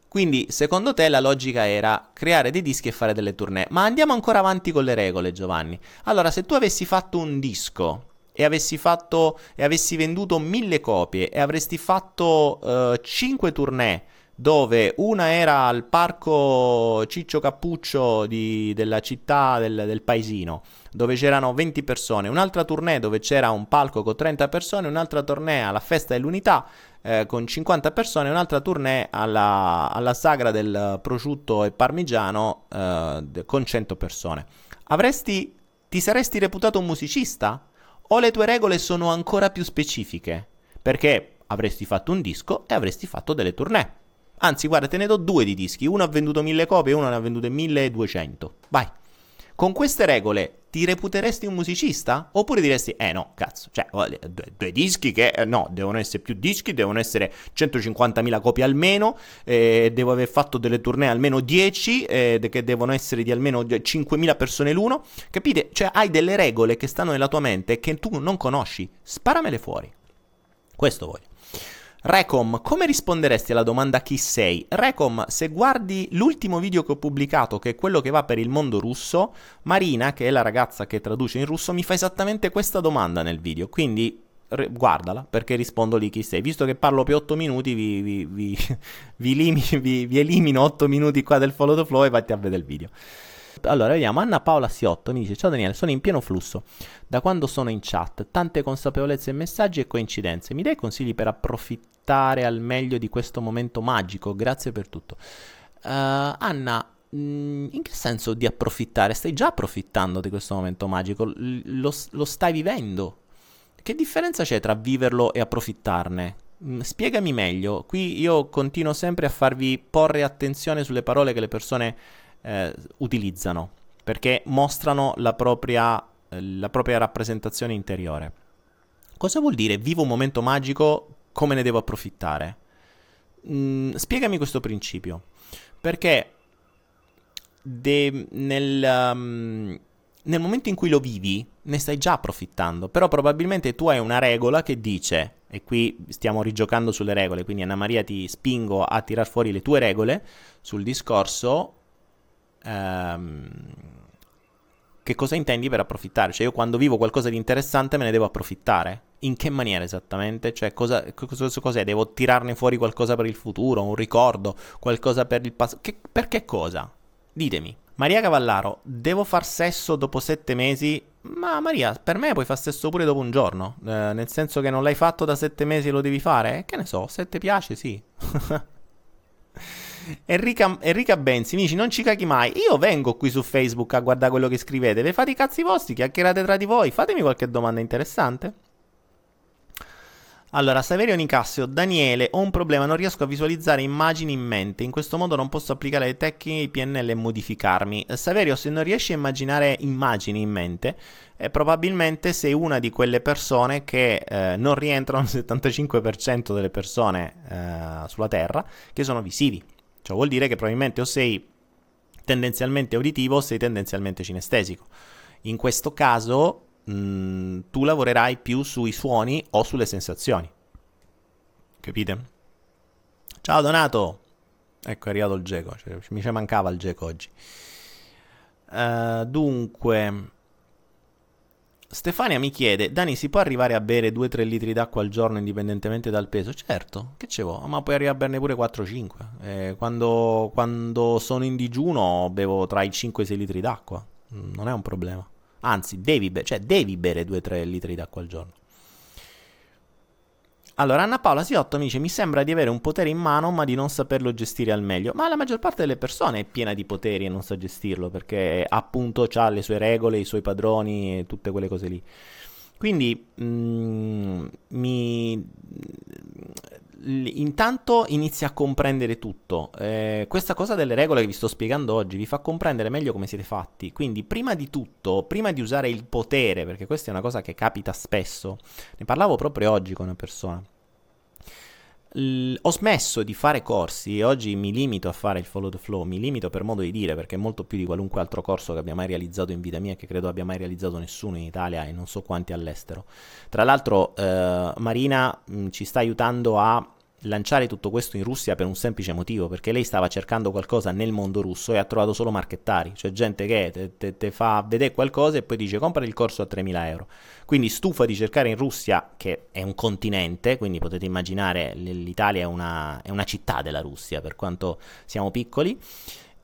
Quindi, secondo te, la logica era creare dei dischi e fare delle tournée. Ma andiamo ancora avanti con le regole, Giovanni. Allora, se tu avessi fatto un disco e avessi, fatto, e avessi venduto mille copie e avresti fatto uh, cinque tournée dove una era al parco Ciccio Cappuccio di, della città del, del, paesino, dove c'erano 20 persone, un'altra tournée dove c'era un palco con 30 persone, un'altra tournée alla festa dell'unità eh, con 50 persone, un'altra tournée alla, alla sagra del prosciutto e parmigiano eh, con 100 persone. Avresti, ti saresti reputato un musicista? O le tue regole sono ancora più specifiche? Perché avresti fatto un disco e avresti fatto delle tournée. Anzi, guarda, te ne do due di dischi. Uno ha venduto 1000 copie e uno ne ha vendute 1200. Vai. Con queste regole ti reputeresti un musicista? Oppure diresti, eh no, cazzo, cioè, due, due dischi che, eh, no, devono essere più dischi, devono essere 150.000 copie almeno, eh, devo aver fatto delle tournée almeno 10, eh, che devono essere di almeno 5.000 persone l'uno, capite? Cioè, hai delle regole che stanno nella tua mente che tu non conosci, sparamele fuori. Questo voglio. Recom, come risponderesti alla domanda chi sei? Recom, se guardi l'ultimo video che ho pubblicato, che è quello che va per il mondo russo, Marina, che è la ragazza che traduce in russo, mi fa esattamente questa domanda nel video, quindi guardala perché rispondo lì chi sei. Visto che parlo per 8 minuti, vi, vi, vi, [LAUGHS] vi elimino 8 minuti qua del follow the flow e vatti a vedere il video. Allora, vediamo. Anna Paola Siotto mi dice: Ciao Daniele, sono in pieno flusso. Da quando sono in chat, tante consapevolezze e messaggi e coincidenze. Mi dai consigli per approfittare al meglio di questo momento magico? Grazie per tutto. Uh, Anna, mm, in che senso di approfittare? Stai già approfittando di questo momento magico? Lo, lo stai vivendo? Che differenza c'è tra viverlo e approfittarne? Mm, spiegami meglio. Qui io continuo sempre a farvi porre attenzione sulle parole che le persone eh, utilizzano, perché mostrano la propria, eh, la propria rappresentazione interiore. Cosa vuol dire vivo un momento magico, come ne devo approfittare? Mm, spiegami questo principio, perché de- nel, um, nel momento in cui lo vivi ne stai già approfittando, però probabilmente tu hai una regola che dice, e qui stiamo rigiocando sulle regole, quindi Anna Maria ti spingo a tirar fuori le tue regole sul discorso, ehm, che cosa intendi per approfittare? Cioè io quando vivo qualcosa di interessante me ne devo approfittare? In che maniera esattamente? Cioè cosa, cosa, cos'è? Devo tirarne fuori qualcosa per il futuro, un ricordo, qualcosa per il passato? per che cosa? Ditemi. Maria Cavallaro, devo far sesso dopo sette mesi? Ma Maria, per me puoi far sesso pure dopo un giorno. Eh, nel senso che non l'hai fatto da sette mesi e lo devi fare? Che ne so, se ti piace, sì. [LAUGHS] Enrica, Enrica Benzi mi dice non ci caghi mai. Io vengo qui su Facebook a guardare quello che scrivete. Vi fate i cazzi vostri, chiacchierate tra di voi. Fatemi qualche domanda interessante. Allora, Saverio Nicassio, Daniele, ho un problema, non riesco a visualizzare immagini in mente, in questo modo non posso applicare le tecniche PNL e modificarmi. Saverio, se non riesci a immaginare immagini in mente, eh, probabilmente sei una di quelle persone che eh, non rientrano nel 75% delle persone eh, sulla Terra che sono visivi. Ciò vuol dire che probabilmente o sei tendenzialmente uditivo, sei tendenzialmente cinestesico. In questo caso mh, mm, tu lavorerai più sui suoni o sulle sensazioni. Capite? Ciao Donato! Ecco è arrivato il geco, cioè, mi mancava il geco oggi. Uh, dunque, Stefania mi chiede, Dani si può arrivare a bere 2-3 litri d'acqua al giorno indipendentemente dal peso? Certo, che ce vuoi, ma puoi arrivare a berne pure 4-5. Eh, quando, quando, sono in digiuno bevo tra i 5 e i 6 litri d'acqua, mm, non è un problema. Anzi, devi, be- cioè, devi bere 2-3 litri d'acqua al giorno. Allora, Anna Paola Siotto mi dice: Mi sembra di avere un potere in mano, ma di non saperlo gestire al meglio. Ma la maggior parte delle persone è piena di poteri e non sa gestirlo perché appunto ha le sue regole, i suoi padroni e tutte quelle cose lì. Quindi mm, mi intanto inizia a comprendere tutto. Eh, questa cosa delle regole che vi sto spiegando oggi vi fa comprendere meglio come siete fatti. Quindi, prima di tutto, prima di usare il potere, perché questa è una cosa che capita spesso, ne parlavo proprio oggi con una persona. Ho smesso di fare corsi e oggi mi limito a fare il follow the flow, mi limito per modo di dire perché è molto più di qualunque altro corso che abbia mai realizzato in vita mia che credo abbia mai realizzato nessuno in Italia e non so quanti all'estero. Tra l'altro eh, Marina mh, ci sta aiutando a lanciare tutto questo in Russia per un semplice motivo, perché lei stava cercando qualcosa nel mondo russo e ha trovato solo marchettari, cioè gente che ti fa vedere qualcosa e poi dice compra il corso a 3.000 euro. Quindi stufa di cercare in Russia, che è un continente, quindi potete immaginare l'Italia è una, è una città della Russia per quanto siamo piccoli,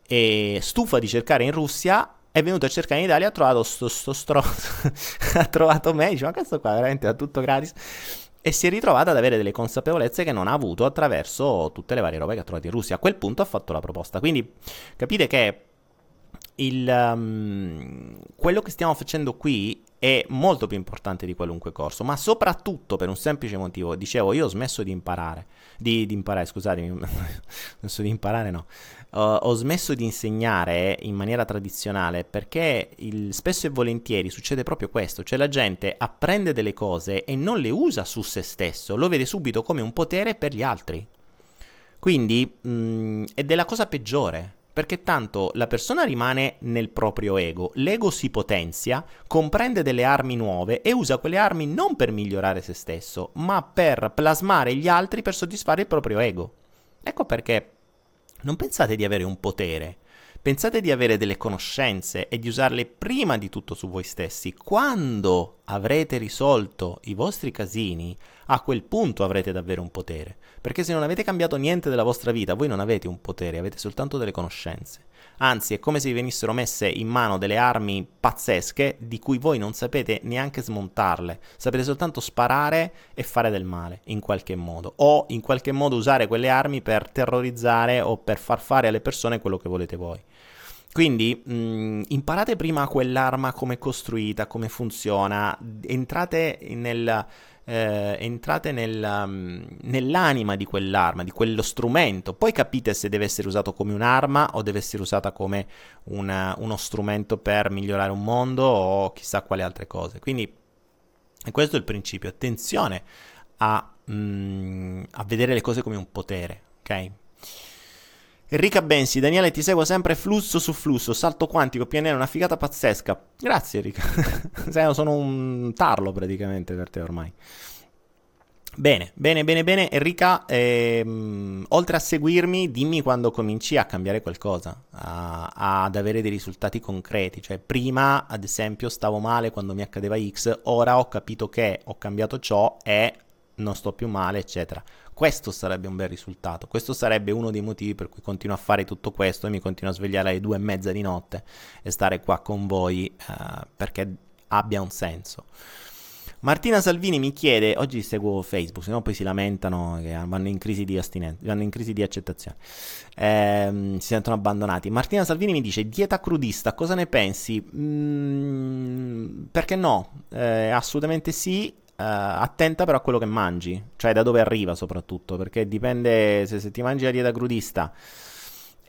e stufa di cercare in Russia è venuto a cercare in Italia, ha trovato sto, sto stronzo, [LAUGHS] ha trovato me, dice ma questo qua veramente è tutto gratis e si è ritrovata ad avere delle consapevolezze che non ha avuto attraverso tutte le varie robe che ha trovato in Russia. A quel punto ha fatto la proposta. Quindi capite che il, um, quello che stiamo facendo qui è molto più importante di qualunque corso, ma soprattutto per un semplice motivo. Dicevo, io ho smesso di imparare, di, di imparare, scusatemi, [LAUGHS] ho smesso di imparare no, ho smesso di insegnare in maniera tradizionale perché il, spesso e volentieri succede proprio questo, cioè la gente apprende delle cose e non le usa su se stesso, lo vede subito come un potere per gli altri. Quindi mh, mm, è della cosa peggiore, perché tanto la persona rimane nel proprio ego, l'ego si potenzia, comprende delle armi nuove e usa quelle armi non per migliorare se stesso, ma per plasmare gli altri per soddisfare il proprio ego. Ecco perché non pensate di avere un potere, pensate di avere delle conoscenze e di usarle prima di tutto su voi stessi. Quando avrete risolto i vostri casini, a quel punto avrete davvero un potere. Perché se non avete cambiato niente della vostra vita, voi non avete un potere, avete soltanto delle conoscenze. Anzi, è come se vi venissero messe in mano delle armi pazzesche di cui voi non sapete neanche smontarle. Sapete soltanto sparare e fare del male, in qualche modo. O in qualche modo usare quelle armi per terrorizzare o per far fare alle persone quello che volete voi. Quindi mh, mm, imparate prima quell'arma come è costruita, come funziona, entrate nel eh, entrate nel, um, nell'anima di quell'arma, di quello strumento, poi capite se deve essere usato come un'arma o deve essere usata come una, uno strumento per migliorare un mondo o chissà quale altre cose. Quindi questo è il principio, attenzione a, mm, a vedere le cose come un potere, ok? Enrica Bensi, Daniele ti seguo sempre flusso su flusso, salto quantico, PNL, una figata pazzesca. Grazie Enrica, [LAUGHS] sono un tarlo praticamente per te ormai. Bene, bene, bene, bene. Enrica, ehm, oltre a seguirmi, dimmi quando cominci a cambiare qualcosa, a, ad avere dei risultati concreti. Cioè, prima, ad esempio, stavo male quando mi accadeva X, ora ho capito che ho cambiato ciò e non sto più male, eccetera. Questo sarebbe un bel risultato. Questo sarebbe uno dei motivi per cui continuo a fare tutto questo e mi continuo a svegliare alle due e mezza di notte e stare qua con voi uh, perché abbia un senso. Martina Salvini mi chiede, oggi seguo Facebook, se no poi si lamentano che vanno in crisi di vanno in crisi di accettazione, eh, si sentono abbandonati. Martina Salvini mi dice, dieta crudista, cosa ne pensi? Mm, perché no? Eh, assolutamente sì, attenta però a quello che mangi, cioè da dove arriva soprattutto, perché dipende se, se ti mangi la dieta crudista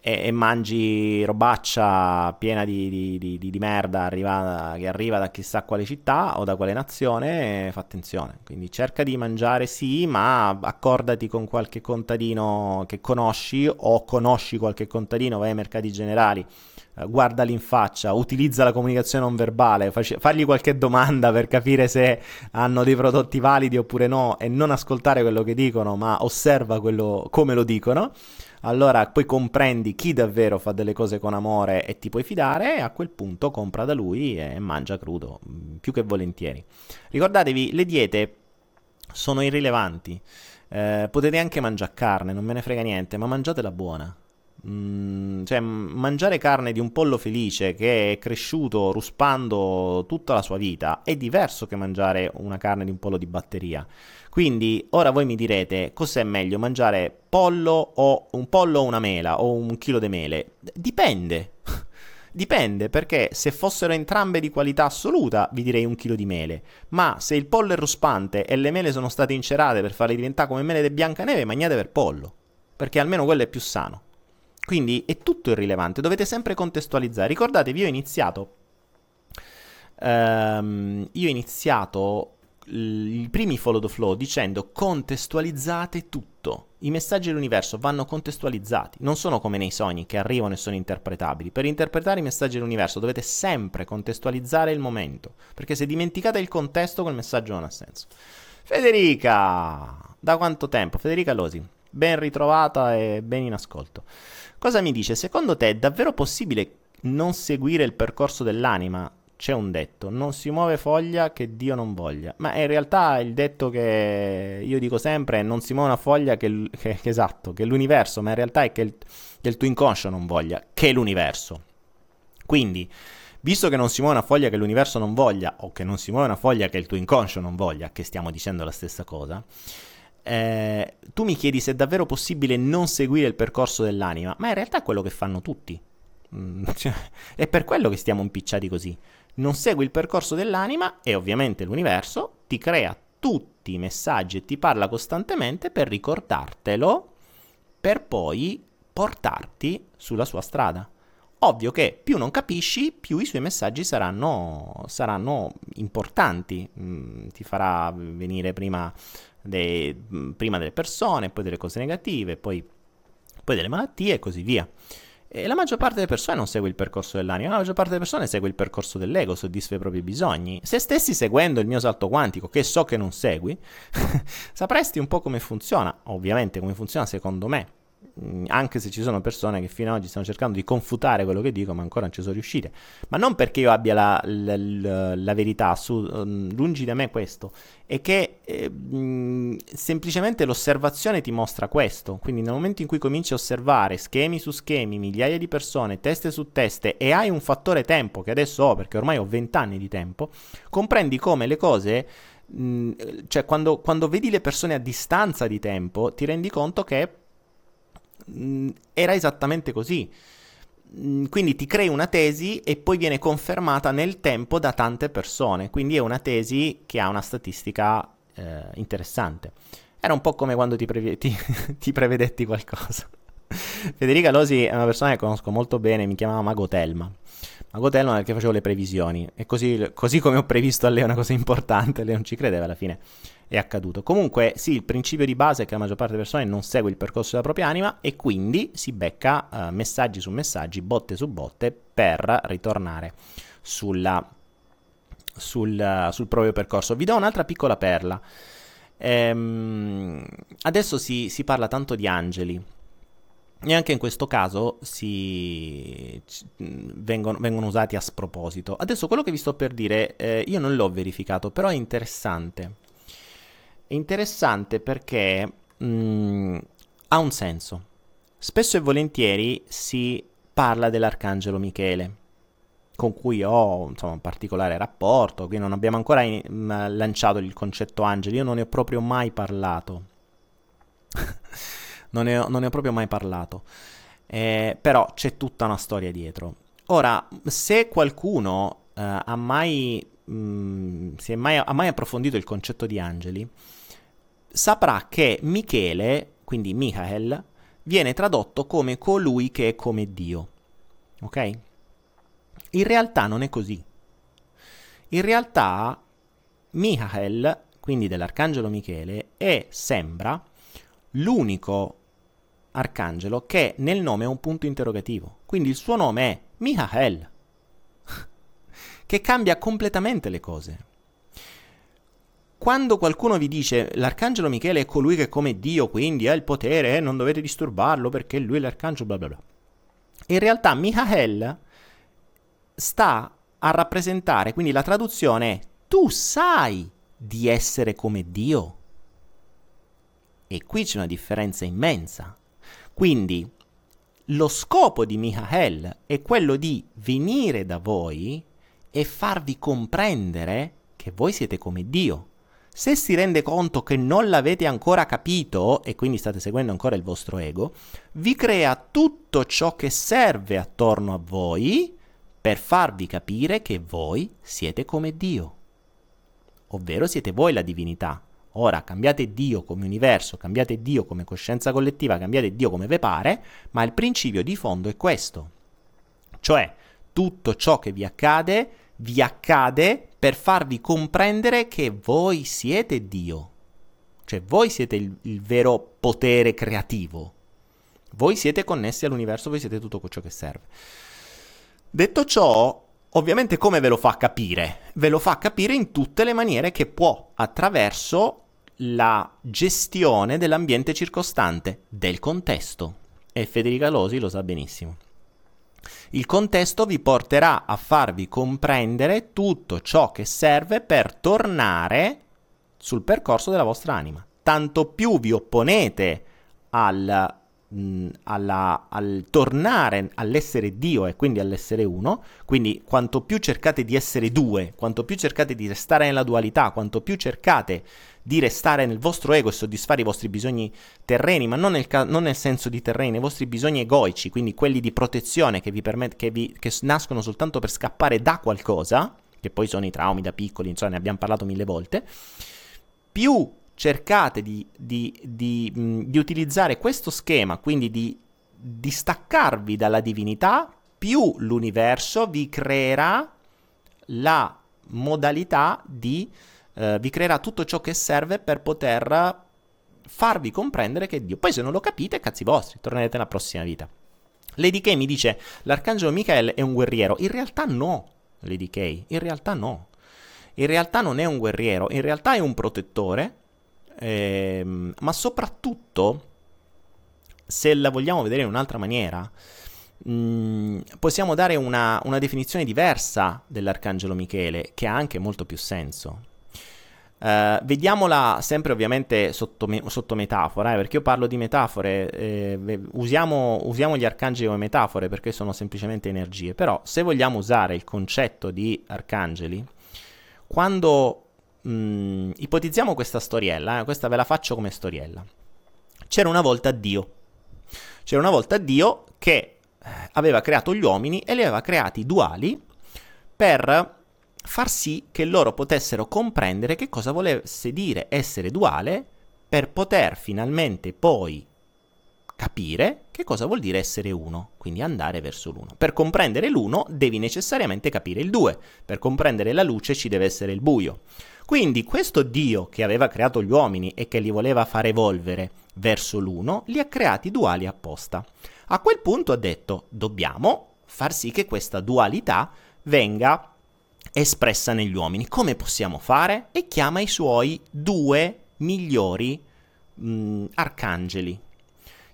e, e mangi robaccia piena di, di, di, di merda arriva, che arriva da chissà quale città o da quale nazione, fa attenzione. Quindi cerca di mangiare sì, ma accordati con qualche contadino che conosci o conosci qualche contadino, vai ai mercati generali eh, guardali in faccia, utilizza la comunicazione non verbale, fac- fagli qualche domanda per capire se hanno dei prodotti validi oppure no e non ascoltare quello che dicono, ma osserva quello, come lo dicono allora poi comprendi chi davvero fa delle cose con amore e ti puoi fidare e a quel punto compra da lui e mangia crudo, mm, più che volentieri. Ricordatevi, le diete sono irrilevanti, eh, potete anche mangiare carne, non me ne frega niente, ma mangiatela buona. Mm, cioè, mangiare carne di un pollo felice che è cresciuto ruspando tutta la sua vita è diverso che mangiare una carne di un pollo di batteria. Quindi ora voi mi direte cos'è meglio mangiare pollo o un pollo o una mela o un chilo di mele? Dipende. [LAUGHS] Dipende perché se fossero entrambe di qualità assoluta vi direi un chilo di mele, ma se il pollo è ruspante e le mele sono state incerate per farle diventare come mele di Biancaneve, mangiate per pollo, perché almeno quello è più sano. Quindi è tutto irrilevante, dovete sempre contestualizzare. Ricordatevi, io ho iniziato. Um, io ho iniziato i primi follow the flow dicendo contestualizzate tutto. I messaggi dell'universo vanno contestualizzati, non sono come nei sogni che arrivano e sono interpretabili. Per interpretare i messaggi dell'universo dovete sempre contestualizzare il momento, perché se dimenticate il contesto quel messaggio non ha senso. Federica, da quanto tempo? Federica Losi, ben ritrovata e ben in ascolto. Cosa mi dice? Secondo te è davvero possibile non seguire il percorso dell'anima? c'è un detto, non si muove foglia che Dio non voglia, ma in realtà il detto che io dico sempre è non si muove una foglia che, che, che esatto, che l'universo, ma in realtà è che il, che il tuo inconscio non voglia, che l'universo. Quindi, visto che non si muove una foglia che l'universo non voglia, o che non si muove una foglia che il tuo inconscio non voglia, che stiamo dicendo la stessa cosa, eh, tu mi chiedi se è davvero possibile non seguire il percorso dell'anima, ma in realtà è quello che fanno tutti. Mm, [LAUGHS] cioè, è per quello che stiamo impicciati così non segui il percorso dell'anima e ovviamente l'universo ti crea tutti i messaggi e ti parla costantemente per ricordartelo, per poi portarti sulla sua strada. Ovvio che più non capisci, più i suoi messaggi saranno, saranno importanti, mm, ti farà venire prima, de, prima, delle persone, poi delle cose negative, poi, poi delle malattie e così via. E la maggior parte delle persone non segue il percorso dell'anima, la maggior parte delle persone segue il percorso dell'ego, soddisfa i propri bisogni. Se stessi seguendo il mio salto quantico, che so che non segui, [LAUGHS] sapresti un po' come funziona, ovviamente come funziona secondo me, anche se ci sono persone che fino ad oggi stanno cercando di confutare quello che dico, ma ancora non ci sono riuscite. Ma non perché io abbia la, la, la, la verità, su, um, lungi da me questo, è che eh, mm, semplicemente l'osservazione ti mostra questo. Quindi nel momento in cui cominci a osservare schemi su schemi, migliaia di persone, teste su teste, e hai un fattore tempo, che adesso ho perché ormai ho 20 anni di tempo, comprendi come le cose... Mm, cioè, quando, quando vedi le persone a distanza di tempo, ti rendi conto che mm, era esattamente così. Mm, quindi ti crei una tesi e poi viene confermata nel tempo da tante persone, quindi è una tesi che ha una statistica eh, interessante. Era un po' come quando ti, previ- ti, [LAUGHS] ti prevedetti qualcosa. [LAUGHS] Federica Losi è una persona che conosco molto bene, mi chiamava Mago Telma. Mago Telma perché facevo le previsioni e così, così come ho previsto a lei una cosa importante, lei non ci credeva alla fine è accaduto. Comunque, sì, il principio di base è che la maggior parte delle persone non segue il percorso della propria anima e quindi si becca uh, messaggi su messaggi, botte su botte per ritornare sulla, sul, uh, sul proprio percorso. Vi do un'altra piccola perla. Ehm, adesso si, si parla tanto di angeli. E anche in questo caso si... vengono, vengono, usati a sproposito. Adesso quello che vi sto per dire, eh, io non l'ho verificato, però è interessante. È interessante perché mh, mm, ha un senso. Spesso e volentieri si parla dell'arcangelo Michele, con cui ho insomma, un particolare rapporto, qui non abbiamo ancora in, mh, lanciato il concetto angeli, io non ne ho proprio mai parlato. [LAUGHS] non, ne ho, non, ne ho, proprio mai parlato. Eh, però c'è tutta una storia dietro. Ora, se qualcuno eh, ha mai, mh, mai, ha mai approfondito il concetto di angeli, saprà che Michele, quindi Michael, viene tradotto come colui che è come Dio. Ok? In realtà non è così. In realtà Michael, quindi dell'arcangelo Michele, è, sembra l'unico arcangelo che nel nome ha un punto interrogativo. Quindi il suo nome è Michael, [LAUGHS] che cambia completamente le cose. Quando qualcuno vi dice l'arcangelo Michele è colui che è come Dio, quindi ha il potere eh, non dovete disturbarlo perché lui è l'arcangelo, bla bla bla. In realtà Michael sta a rappresentare, quindi la traduzione è tu sai di essere come Dio. E qui c'è una differenza immensa. Quindi lo scopo di Michael è quello di venire da voi e farvi comprendere che voi siete come Dio. Se si rende conto che non l'avete ancora capito e quindi state seguendo ancora il vostro ego, vi crea tutto ciò che serve attorno a voi per farvi capire che voi siete come Dio. Ovvero siete voi la divinità. Ora cambiate Dio come universo, cambiate Dio come coscienza collettiva, cambiate Dio come ve pare, ma il principio di fondo è questo. Cioè, tutto ciò che vi accade vi accade per farvi comprendere che voi siete Dio. Cioè voi siete il, il vero potere creativo. Voi siete connessi all'universo, voi siete tutto ciò che serve. Detto ciò, ovviamente come ve lo fa capire? Ve lo fa capire in tutte le maniere che può, attraverso la gestione dell'ambiente circostante, del contesto. E Federica Losi lo sa benissimo. Il contesto vi porterà a farvi comprendere tutto ciò che serve per tornare sul percorso della vostra anima. Tanto più vi opponete al, alla, al tornare all'essere Dio e quindi all'essere uno, quindi quanto più cercate di essere due, quanto più cercate di restare nella dualità, quanto più cercate di restare nel vostro ego e soddisfare i vostri bisogni terreni, ma non nel, ca- non nel senso di terreni, i vostri bisogni egoici, quindi quelli di protezione che, vi permet- che, che nascono soltanto per scappare da qualcosa, che poi sono i traumi da piccoli, insomma ne abbiamo parlato mille volte, più cercate di, di, di, di utilizzare questo schema, quindi di distaccarvi dalla divinità, più l'universo vi creerà la modalità di eh, vi creerà tutto ciò che serve per poter farvi comprendere che è Dio. Poi se non lo capite, cazzi vostri, tornerete nella prossima vita. Lady Kay mi dice, l'arcangelo Michael è un guerriero. In realtà no, Lady Kay, in realtà no. In realtà non è un guerriero, in realtà è un protettore, ehm, ma soprattutto, se la vogliamo vedere in un'altra maniera, mm, possiamo dare una, una definizione diversa dell'arcangelo Michele, che ha anche molto più senso. Uh, vediamola sempre ovviamente sotto, me- sotto metafora, eh, perché io parlo di metafore, eh, usiamo, usiamo, gli arcangeli come metafore perché sono semplicemente energie, però se vogliamo usare il concetto di arcangeli, quando mh, mm, ipotizziamo questa storiella, eh, questa ve la faccio come storiella, c'era una volta Dio, c'era una volta Dio che eh, aveva creato gli uomini e li aveva creati duali per far sì che loro potessero comprendere che cosa volesse dire essere duale per poter finalmente poi capire che cosa vuol dire essere uno, quindi andare verso l'uno. Per comprendere l'uno devi necessariamente capire il due, per comprendere la luce ci deve essere il buio. Quindi questo Dio che aveva creato gli uomini e che li voleva far evolvere verso l'uno, li ha creati duali apposta. A quel punto ha detto dobbiamo far sì che questa dualità venga espressa negli uomini. Come possiamo fare? E chiama i suoi due migliori mh, mm, arcangeli.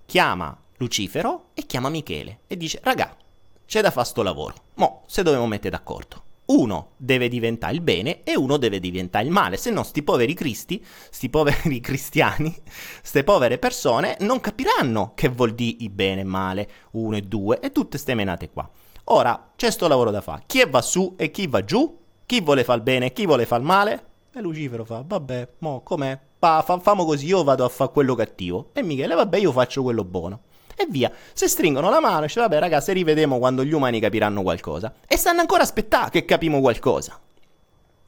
Chiama Lucifero e chiama Michele e dice, raga, c'è da fare sto lavoro. Mo, se dobbiamo mettere d'accordo. Uno deve diventare il bene e uno deve diventare il male, se no sti poveri cristi, sti poveri [LAUGHS] cristiani, ste povere persone non capiranno che vuol dire il bene e male, uno e due, e tutte ste menate qua. Ora c'è sto lavoro da fare. Chi va su e chi va giù? Chi vuole fare il bene e chi vuole fare il male? E Lucifero fa, vabbè, mo com'è? Pa, fa, famo così, io vado a fare quello cattivo. E Michele, vabbè, io faccio quello buono. E via. Se stringono la mano, dice, vabbè, ragazzi, rivedemo quando gli umani capiranno qualcosa. E stanno ancora a aspettare che capimo qualcosa.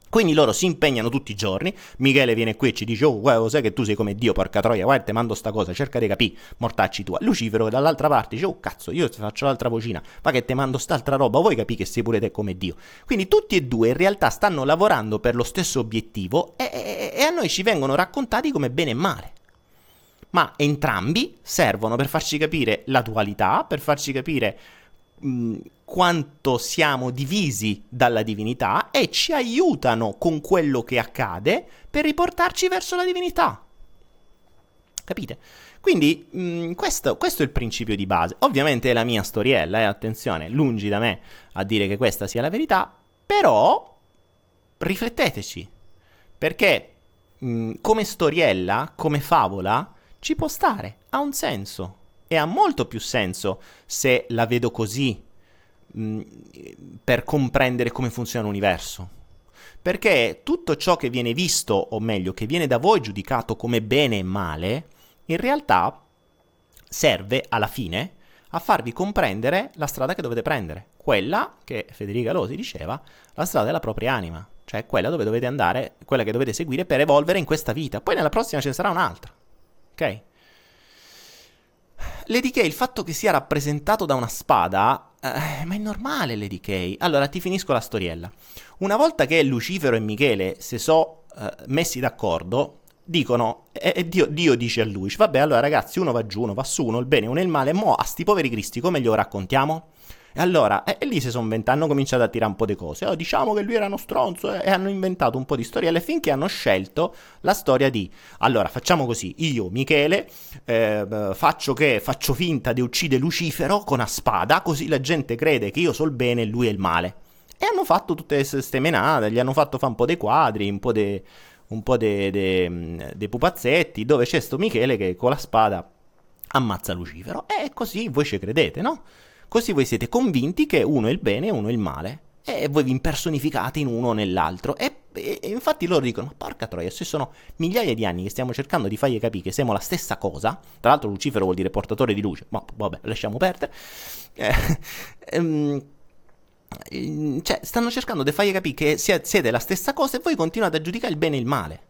Quindi loro si impegnano tutti i giorni. Michele viene qui e ci dice: Oh, guarda, sai che tu sei come Dio, porca troia, guarda, ti mando sta cosa, cerca di capire, mortacci tua. Lucifero dall'altra parte dice: Oh, cazzo, io ti faccio l'altra vocina, ma che ti mando st'altra roba, vuoi capire che sei pure te come Dio. Quindi tutti e due in realtà stanno lavorando per lo stesso obiettivo e, e, e a noi ci vengono raccontati come bene e male. Ma entrambi servono per farci capire la dualità, per farci capire mh, quanto siamo divisi dalla divinità e ci aiutano con quello che accade per riportarci verso la divinità. Capite? Quindi mh, questo, questo, è il principio di base. Ovviamente è la mia storiella, eh, attenzione, lungi da me a dire che questa sia la verità, però rifletteteci, perché mh, come storiella, come favola, ci può stare, ha un senso e ha molto più senso se la vedo così mh, per comprendere come funziona l'universo. Perché tutto ciò che viene visto, o meglio, che viene da voi giudicato come bene e male, in realtà serve alla fine a farvi comprendere la strada che dovete prendere, quella che Federica Losi diceva, la strada della propria anima, cioè quella dove dovete andare, quella che dovete seguire per evolvere in questa vita. Poi nella prossima ce ne sarà un'altra. Ok? Lady Kay, il fatto che sia rappresentato da una spada, eh, ma è normale Lady Kay. Allora ti finisco la storiella. Una volta che Lucifero e Michele si sono eh, messi d'accordo, dicono, e, e Dio, Dio, dice a lui, vabbè allora ragazzi, uno va giù, uno va su, uno il bene, uno il male, mo a sti poveri cristi come glielo raccontiamo? E allora, e, e lì si sono vent'anni, hanno cominciato a tirare un po' di cose. Oh, diciamo che lui era uno stronzo e, e hanno inventato un po' di storielle finché hanno scelto la storia di allora facciamo così, io, Michele, eh, faccio che faccio finta di uccidere Lucifero con una spada, così la gente crede che io so il bene e lui è il male. E hanno fatto tutte queste menate, gli hanno fatto fare un po' dei quadri, un po' dei un po' dei pupazzetti dove c'è sto Michele che con la spada ammazza Lucifero e così voi ci credete, no? Così voi siete convinti che uno è il bene e uno è il male. E voi vi impersonificate in uno o nell'altro. E, e, e, infatti loro dicono: porca troia, se sono migliaia di anni che stiamo cercando di fargli capire che siamo la stessa cosa. Tra l'altro, Lucifero vuol dire portatore di luce. Ma vabbè, lasciamo perdere. Eh, [LAUGHS] ehm, cioè, stanno cercando di fargli capire che siete la stessa cosa e voi continuate a giudicare il bene e il male.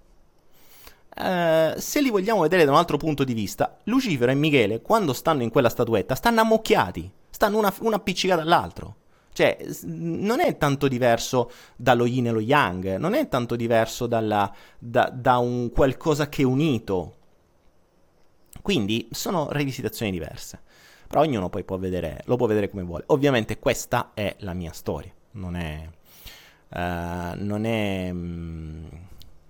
Uh, se li vogliamo vedere da un altro punto di vista, Lucifero e Michele, quando stanno in quella statuetta, stanno ammocchiati stanno una, una appiccicata all'altro. Cioè, non è tanto diverso dallo yin e lo yang, non è tanto diverso dalla, da, da, un qualcosa che è unito. Quindi sono rivisitazioni diverse. Però ognuno poi può vedere, lo può vedere come vuole. Ovviamente questa è la mia storia, non è, uh, non è, mm,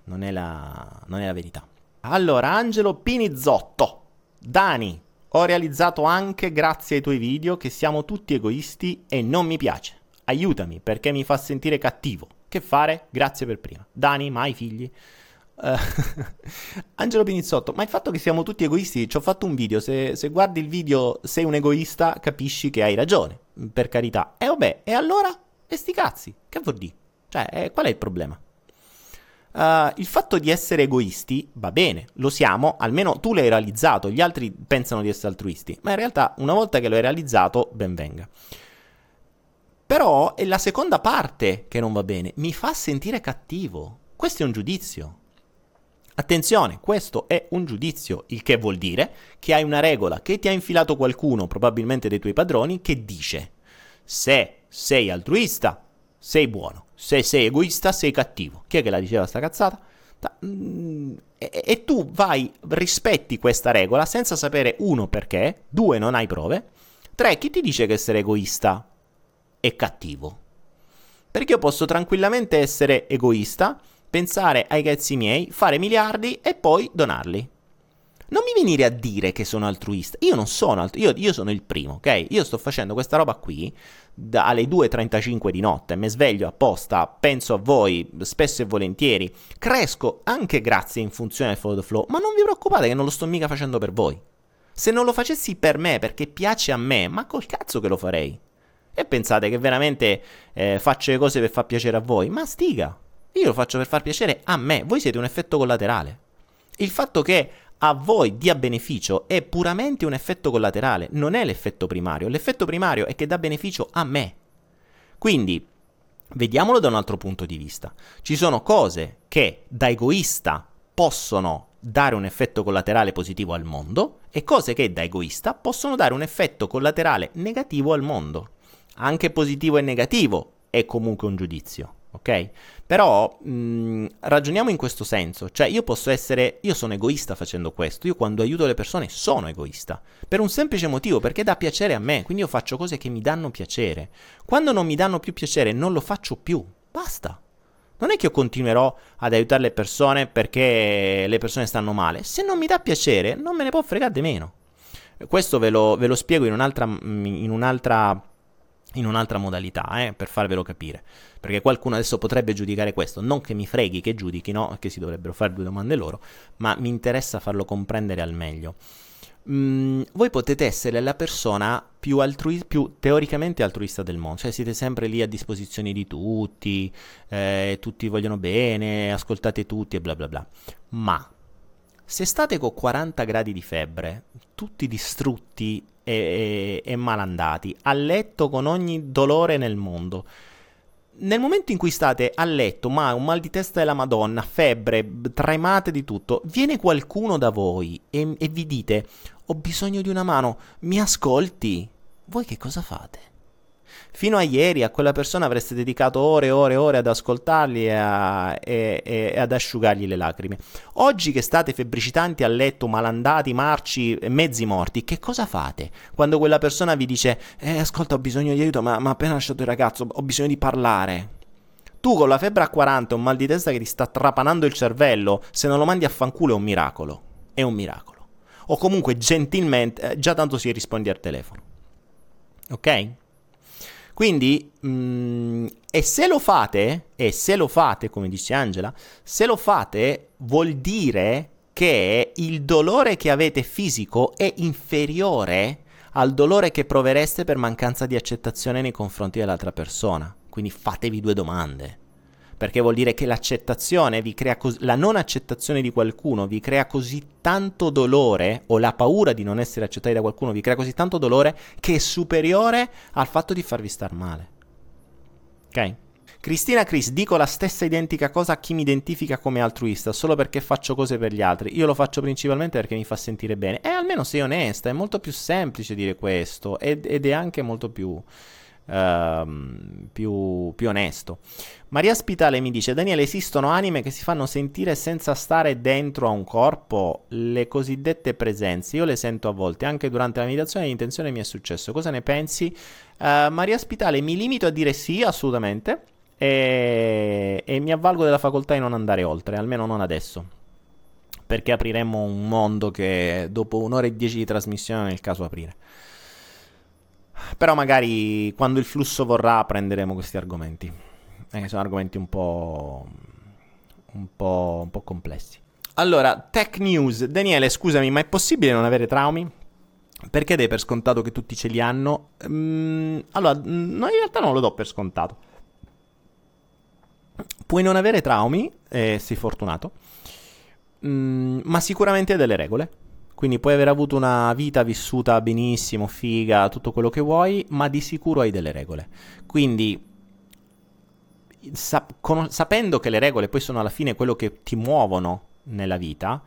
non è, la, non è la verità. Allora, Angelo Pinizzotto, Dani, ho realizzato anche, grazie ai tuoi video, che siamo tutti egoisti e non mi piace. Aiutami perché mi fa sentire cattivo. Che fare? Grazie per prima. Dani, mai figli? Uh, [LAUGHS] Angelo Pinizzotto, ma il fatto che siamo tutti egoisti, ci ho fatto un video, se, se, guardi il video sei un egoista capisci che hai ragione, per carità. E vabbè, e allora? E sti cazzi, che vuol dire? Cioè, eh, qual è il problema? Uh, il fatto di essere egoisti va bene, lo siamo, almeno tu l'hai realizzato, gli altri pensano di essere altruisti, ma in realtà una volta che lo hai realizzato, ben venga. Però è la seconda parte che non va bene, mi fa sentire cattivo. Questo è un giudizio. Attenzione, questo è un giudizio, il che vuol dire che hai una regola che ti ha infilato qualcuno, probabilmente dei tuoi padroni, che dice se sei altruista, sei buono. Se sei egoista, sei cattivo. Chi è che la diceva sta cazzata? Mm, e, e, tu vai, rispetti questa regola senza sapere uno perché, due non hai prove, tre chi ti dice che essere egoista è cattivo? Perché io posso tranquillamente essere egoista, pensare ai cazzi miei, fare miliardi e poi donarli. Non mi venire a dire che sono altruista. Io non sono altruista. Io, io, sono il primo, ok? Io sto facendo questa roba qui da, alle 2.35 di notte. Mi sveglio apposta, penso a voi spesso e volentieri. Cresco anche grazie in funzione del follow the flow. Ma non vi preoccupate che non lo sto mica facendo per voi. Se non lo facessi per me, perché piace a me, ma col cazzo che lo farei. E pensate che veramente eh, faccio le cose per far piacere a voi? Ma stiga. Io lo faccio per far piacere a me. Voi siete un effetto collaterale. Il fatto che a voi dia beneficio è puramente un effetto collaterale, non è l'effetto primario. L'effetto primario è che dà beneficio a me. Quindi, Vediamolo da un altro punto di vista. Ci sono cose che da egoista possono dare un effetto collaterale positivo al mondo e cose che da egoista possono dare un effetto collaterale negativo al mondo. Anche positivo e negativo è comunque un giudizio ok? Però mh, mm, ragioniamo in questo senso, cioè io posso essere, io sono egoista facendo questo, io quando aiuto le persone sono egoista, per un semplice motivo, perché dà piacere a me, quindi io faccio cose che mi danno piacere. Quando non mi danno più piacere non lo faccio più, basta. Non è che io continuerò ad aiutare le persone perché le persone stanno male, se non mi dà piacere non me ne può fregare di meno. Questo ve lo, ve lo spiego in un'altra, in un'altra in un'altra modalità, eh, per farvelo capire. Perché qualcuno adesso potrebbe giudicare questo, non che mi freghi che giudichino, che si dovrebbero fare due domande loro, ma mi interessa farlo comprendere al meglio. Mm, voi potete essere la persona più, altrui- più, teoricamente altruista del mondo, cioè siete sempre lì a disposizione di tutti, eh, tutti vogliono bene, ascoltate tutti e bla bla bla. Ma se state con 40 gradi di febbre, tutti distrutti e, e, e malandati, a letto con ogni dolore nel mondo, nel momento in cui state a letto, ma un mal di testa della Madonna, febbre, tremate di tutto, viene qualcuno da voi e, e, vi dite: Ho bisogno di una mano, mi ascolti? Voi che cosa fate? Fino a ieri a quella persona avreste dedicato ore e ore e ore ad ascoltarli e, a, e, e, ad asciugargli le lacrime. Oggi che state febbricitanti a letto, malandati, marci, mezzi morti, che cosa fate? Quando quella persona vi dice, eh, ascolta, ho bisogno di aiuto, ma, ma appena lasciato il ragazzo, ho bisogno di parlare. Tu con la febbre a 40 e un mal di testa che ti sta trapanando il cervello, se non lo mandi a fanculo è un miracolo. È un miracolo. O comunque gentilmente, eh, già tanto si rispondi al telefono. Ok? Quindi, mh, mm, e se lo fate, e se lo fate, come dice Angela, se lo fate vuol dire che il dolore che avete fisico è inferiore al dolore che provereste per mancanza di accettazione nei confronti dell'altra persona. Quindi fatevi due domande perché vuol dire che l'accettazione vi crea cos- la non accettazione di qualcuno vi crea così tanto dolore o la paura di non essere accettati da qualcuno vi crea così tanto dolore che è superiore al fatto di farvi star male. Ok? Cristina Chris, dico la stessa identica cosa a chi mi identifica come altruista, solo perché faccio cose per gli altri. Io lo faccio principalmente perché mi fa sentire bene. E almeno sei onesta, è molto più semplice dire questo ed, ed è anche molto più Uh, più, più, onesto. Maria Spitale mi dice: Daniele, esistono anime che si fanno sentire senza stare dentro a un corpo? Le cosiddette presenze. Io le sento a volte, anche durante la meditazione l'intenzione mi è successo. Cosa ne pensi? Uh, Maria Spitale, mi limito a dire sì, assolutamente. E, e mi avvalgo della facoltà di non andare oltre, almeno non adesso. Perché apriremmo un mondo che dopo un'ora e dieci di trasmissione il caso aprire. Però magari quando il flusso vorrà prenderemo questi argomenti. Eh, sono argomenti un po', un po', un po' complessi. Allora, tech news. Daniele, scusami, ma è possibile non avere traumi? Perché dai per scontato che tutti ce li hanno? Mm, allora, no, in realtà non lo do per scontato. Puoi non avere traumi, e sei fortunato, mm, ma sicuramente hai delle regole. Quindi puoi aver avuto una vita vissuta benissimo, figa, tutto quello che vuoi, ma di sicuro hai delle regole. Quindi, sa- con- sapendo che le regole poi sono alla fine quello che ti muovono nella vita,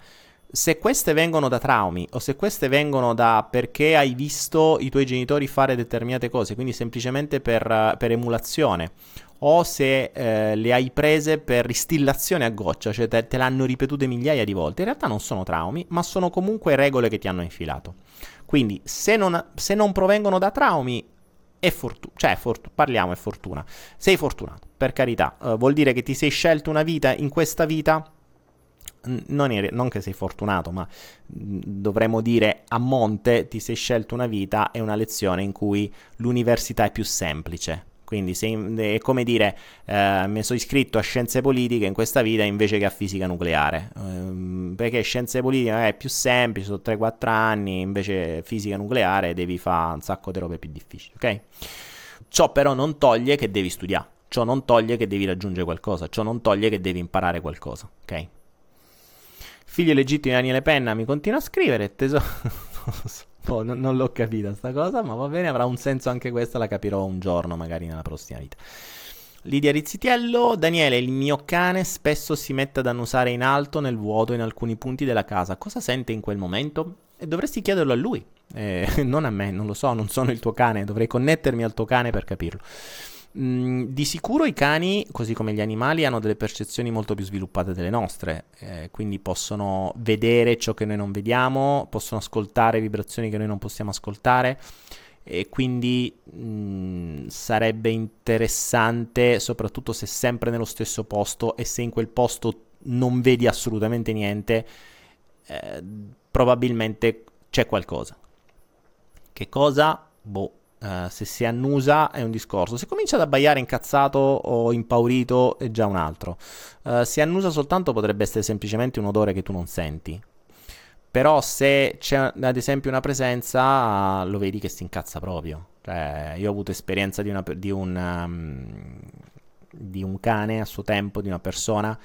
se queste vengono da traumi o se queste vengono da perché hai visto i tuoi genitori fare determinate cose, quindi semplicemente per, per emulazione, o se eh, le hai prese per istillazione a goccia, cioè te, te, l'hanno ripetute migliaia di volte, in realtà non sono traumi, ma sono comunque regole che ti hanno infilato. Quindi se non, se non provengono da traumi, è fortuna, cioè fortu- parliamo è fortuna. Sei fortunato, per carità, uh, vuol dire che ti sei scelto una vita in questa vita non, eri, non, che sei fortunato, ma dovremmo dire a monte ti sei scelto una vita e una lezione in cui l'università è più semplice. Quindi sei, è come dire, eh, mi sono iscritto a scienze politiche in questa vita invece che a fisica nucleare. Eh, perché scienze politiche è più semplice, sono 3-4 anni, invece fisica nucleare devi fare un sacco di robe più difficili, ok? Ciò però non toglie che devi studiare, ciò non toglie che devi raggiungere qualcosa, ciò non toglie che devi imparare qualcosa, ok? Figlio legittimo di Daniele Penna mi continua a scrivere, tesoro... [LAUGHS] oh, non, non, l'ho capita sta cosa, ma va bene, avrà un senso anche questa, la capirò un giorno, magari nella prossima vita. Lidia Rizzitiello, Daniele, il mio cane spesso si mette ad annusare in alto nel vuoto in alcuni punti della casa. Cosa sente in quel momento? E dovresti chiederlo a lui, eh, [LAUGHS] non a me, non lo so, non sono il tuo cane, dovrei connettermi al tuo cane per capirlo. Mm, di sicuro i cani, così come gli animali, hanno delle percezioni molto più sviluppate delle nostre, eh, quindi possono vedere ciò che noi non vediamo, possono ascoltare vibrazioni che noi non possiamo ascoltare e quindi mh, mm, sarebbe interessante, soprattutto se sempre nello stesso posto e se in quel posto non vedi assolutamente niente, eh, probabilmente c'è qualcosa. Che cosa? Boh, Uh, se si annusa è un discorso, se comincia ad abbaiare incazzato o impaurito è già un altro. Uh, se annusa soltanto potrebbe essere semplicemente un odore che tu non senti. Però se c'è ad esempio una presenza, lo vedi che si incazza proprio. Cioè, io ho avuto esperienza di, una, di, un, um, di un cane a suo tempo, di una persona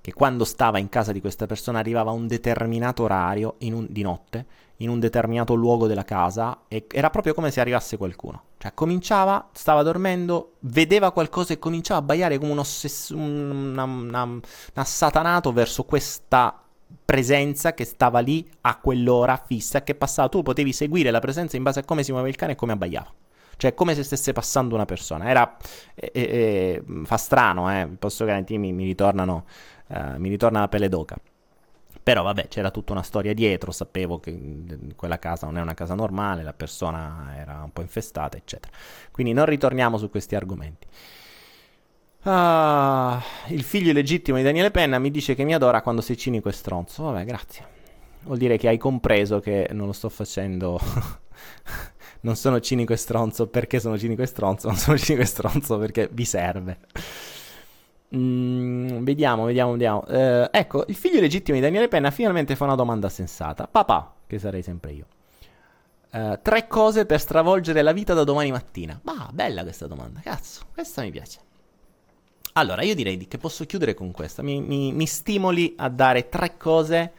che quando stava in casa di questa persona arrivava a un determinato orario un, di notte, in un determinato luogo della casa, e era proprio come se arrivasse qualcuno. Cioè cominciava, stava dormendo, vedeva qualcosa e cominciava a baiare come un, ossess- un, un assatanato verso questa presenza che stava lì a quell'ora fissa che passava. Tu potevi seguire la presenza in base a come si muoveva il cane e come abbaiava. Cioè, come se stesse passando una persona. Era. Eh, eh, fa strano, eh. Posso garantirmi, mi ritornano. Uh, mi ritorna la pelle d'oca. Però vabbè, c'era tutta una storia dietro, sapevo che quella casa non è una casa normale, la persona era un po' infestata, eccetera. Quindi non ritorniamo su questi argomenti. Ah, il figlio illegittimo di Daniele Penna mi dice che mi adora quando sei cinico e stronzo. Vabbè, grazie. Vuol dire che hai compreso che non lo sto facendo. [LAUGHS] non sono cinico e stronzo perché sono cinico e stronzo, non sono cinico e stronzo perché vi serve. Mm, vediamo, vediamo, vediamo. Eh, ecco, il figlio illegittimo di Daniele Penna finalmente fa una domanda sensata. Papà, che sarei sempre io. Uh, tre cose per stravolgere la vita da domani mattina. Ma bella questa domanda, cazzo, questa mi piace. Allora, io direi che posso chiudere con questa. Mi, mi, mi stimoli a dare tre cose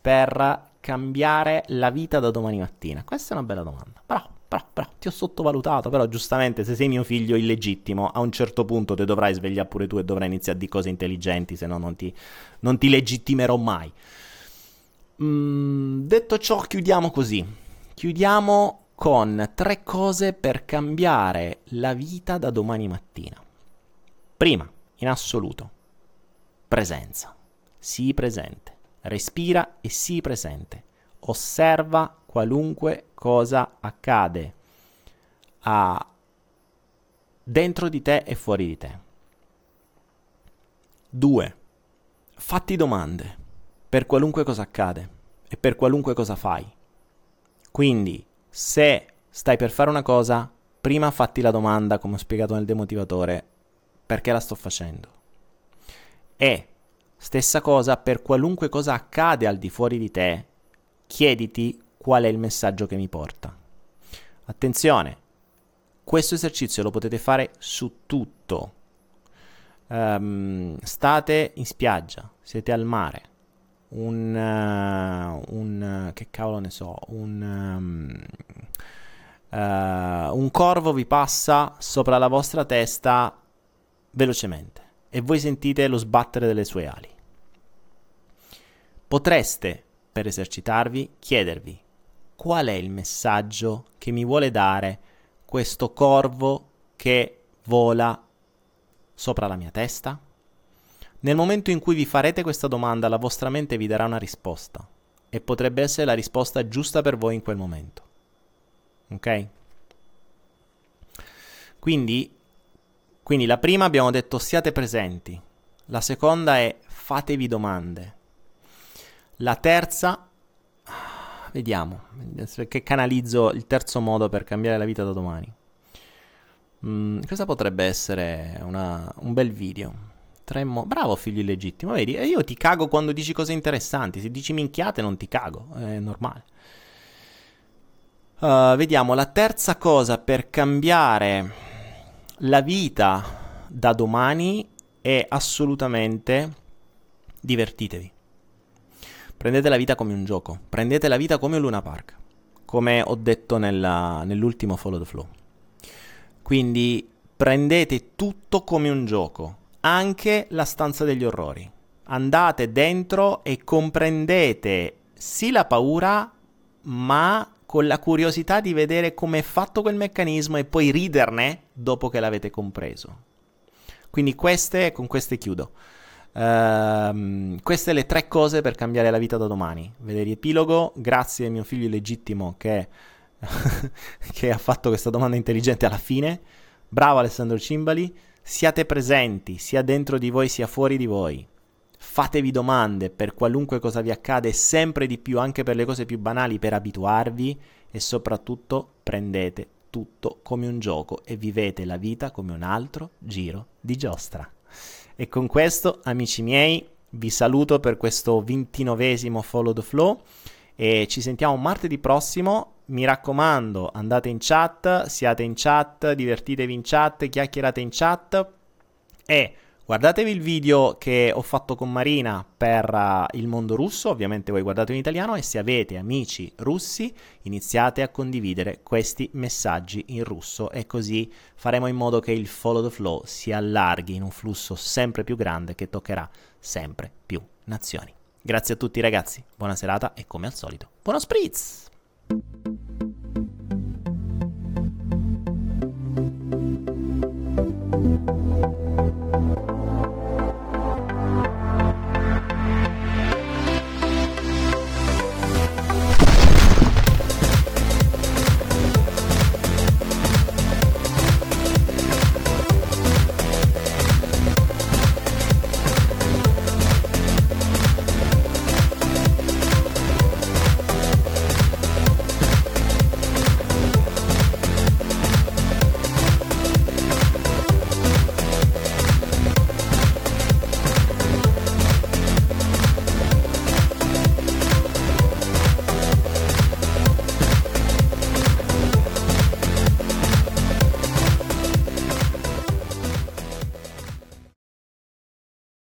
per cambiare la vita da domani mattina. Questa è una bella domanda. Bravo, bravo, bravo. Ti ho sottovalutato, però giustamente se sei mio figlio illegittimo, a un certo punto te dovrai svegliare pure tu e dovrai iniziare dire cose intelligenti, se no non ti, non ti legittimerò mai. Mm, detto ciò, chiudiamo così. Chiudiamo con tre cose per cambiare la vita da domani mattina. Prima, in assoluto. Presenza. Sii presente. Respira e sii presente. Osserva qualunque cosa accade a dentro di te e fuori di te. 2. Fatti domande per qualunque cosa accade e per qualunque cosa fai. Quindi, se stai per fare una cosa, prima fatti la domanda, come ho spiegato nel demotivatore, perché la sto facendo. E stessa cosa per qualunque cosa accade al di fuori di te, chiediti qual è il messaggio che mi porta. Attenzione, questo esercizio lo potete fare su tutto. Um, state in spiaggia, siete al mare, un, uh, un che cavolo ne so, un, um, uh, un corvo vi passa sopra la vostra testa velocemente e voi sentite lo sbattere delle sue ali. Potreste, per esercitarvi, chiedervi qual è il messaggio che mi vuole dare questo corvo che vola sopra la mia testa? Nel momento in cui vi farete questa domanda, la vostra mente vi darà una risposta e potrebbe essere la risposta giusta per voi in quel momento. Ok? Quindi quindi la prima abbiamo detto siate presenti, la seconda è fatevi domande, la terza, vediamo, che canalizzo il terzo modo per cambiare la vita da domani. Mm, cosa potrebbe essere una, un bel video? Tremmo. Bravo figlio illegittimo, vedi? E io ti cago quando dici cose interessanti. Se dici minchiate non ti cago, è normale. Uh, vediamo, la terza cosa per cambiare la vita da domani è assolutamente divertitevi. Prendete la vita come un gioco, prendete la vita come un Luna Park, come ho detto nella, nell'ultimo Follow the Flow. Quindi prendete tutto come un gioco, anche la stanza degli orrori. Andate dentro e comprendete sì la paura, ma con la curiosità di vedere come è fatto quel meccanismo e poi riderne dopo che l'avete compreso. Quindi queste, con queste chiudo. Uh, queste le tre cose per cambiare la vita da domani. Vedere epilogo, grazie a mio figlio legittimo che, [LAUGHS] che ha fatto questa domanda intelligente alla fine. Bravo Alessandro Cimbali, siate presenti sia dentro di voi sia fuori di voi. Fatevi domande per qualunque cosa vi accade, sempre di più, anche per le cose più banali, per abituarvi e soprattutto prendete tutto come un gioco e vivete la vita come un altro giro di giostra. E con questo, amici miei, vi saluto per questo ventinovesimo Follow the Flow e ci sentiamo martedì prossimo. Mi raccomando, andate in chat, siate in chat, divertitevi in chat, chiacchierate in chat e Guardatevi il video che ho fatto con Marina per uh, il mondo russo, ovviamente voi guardate in italiano e se avete amici russi iniziate a condividere questi messaggi in russo e così faremo in modo che il follow the flow si allarghi in un flusso sempre più grande che toccherà sempre più nazioni. Grazie a tutti ragazzi, buona serata e come al solito, buono spritz! thank you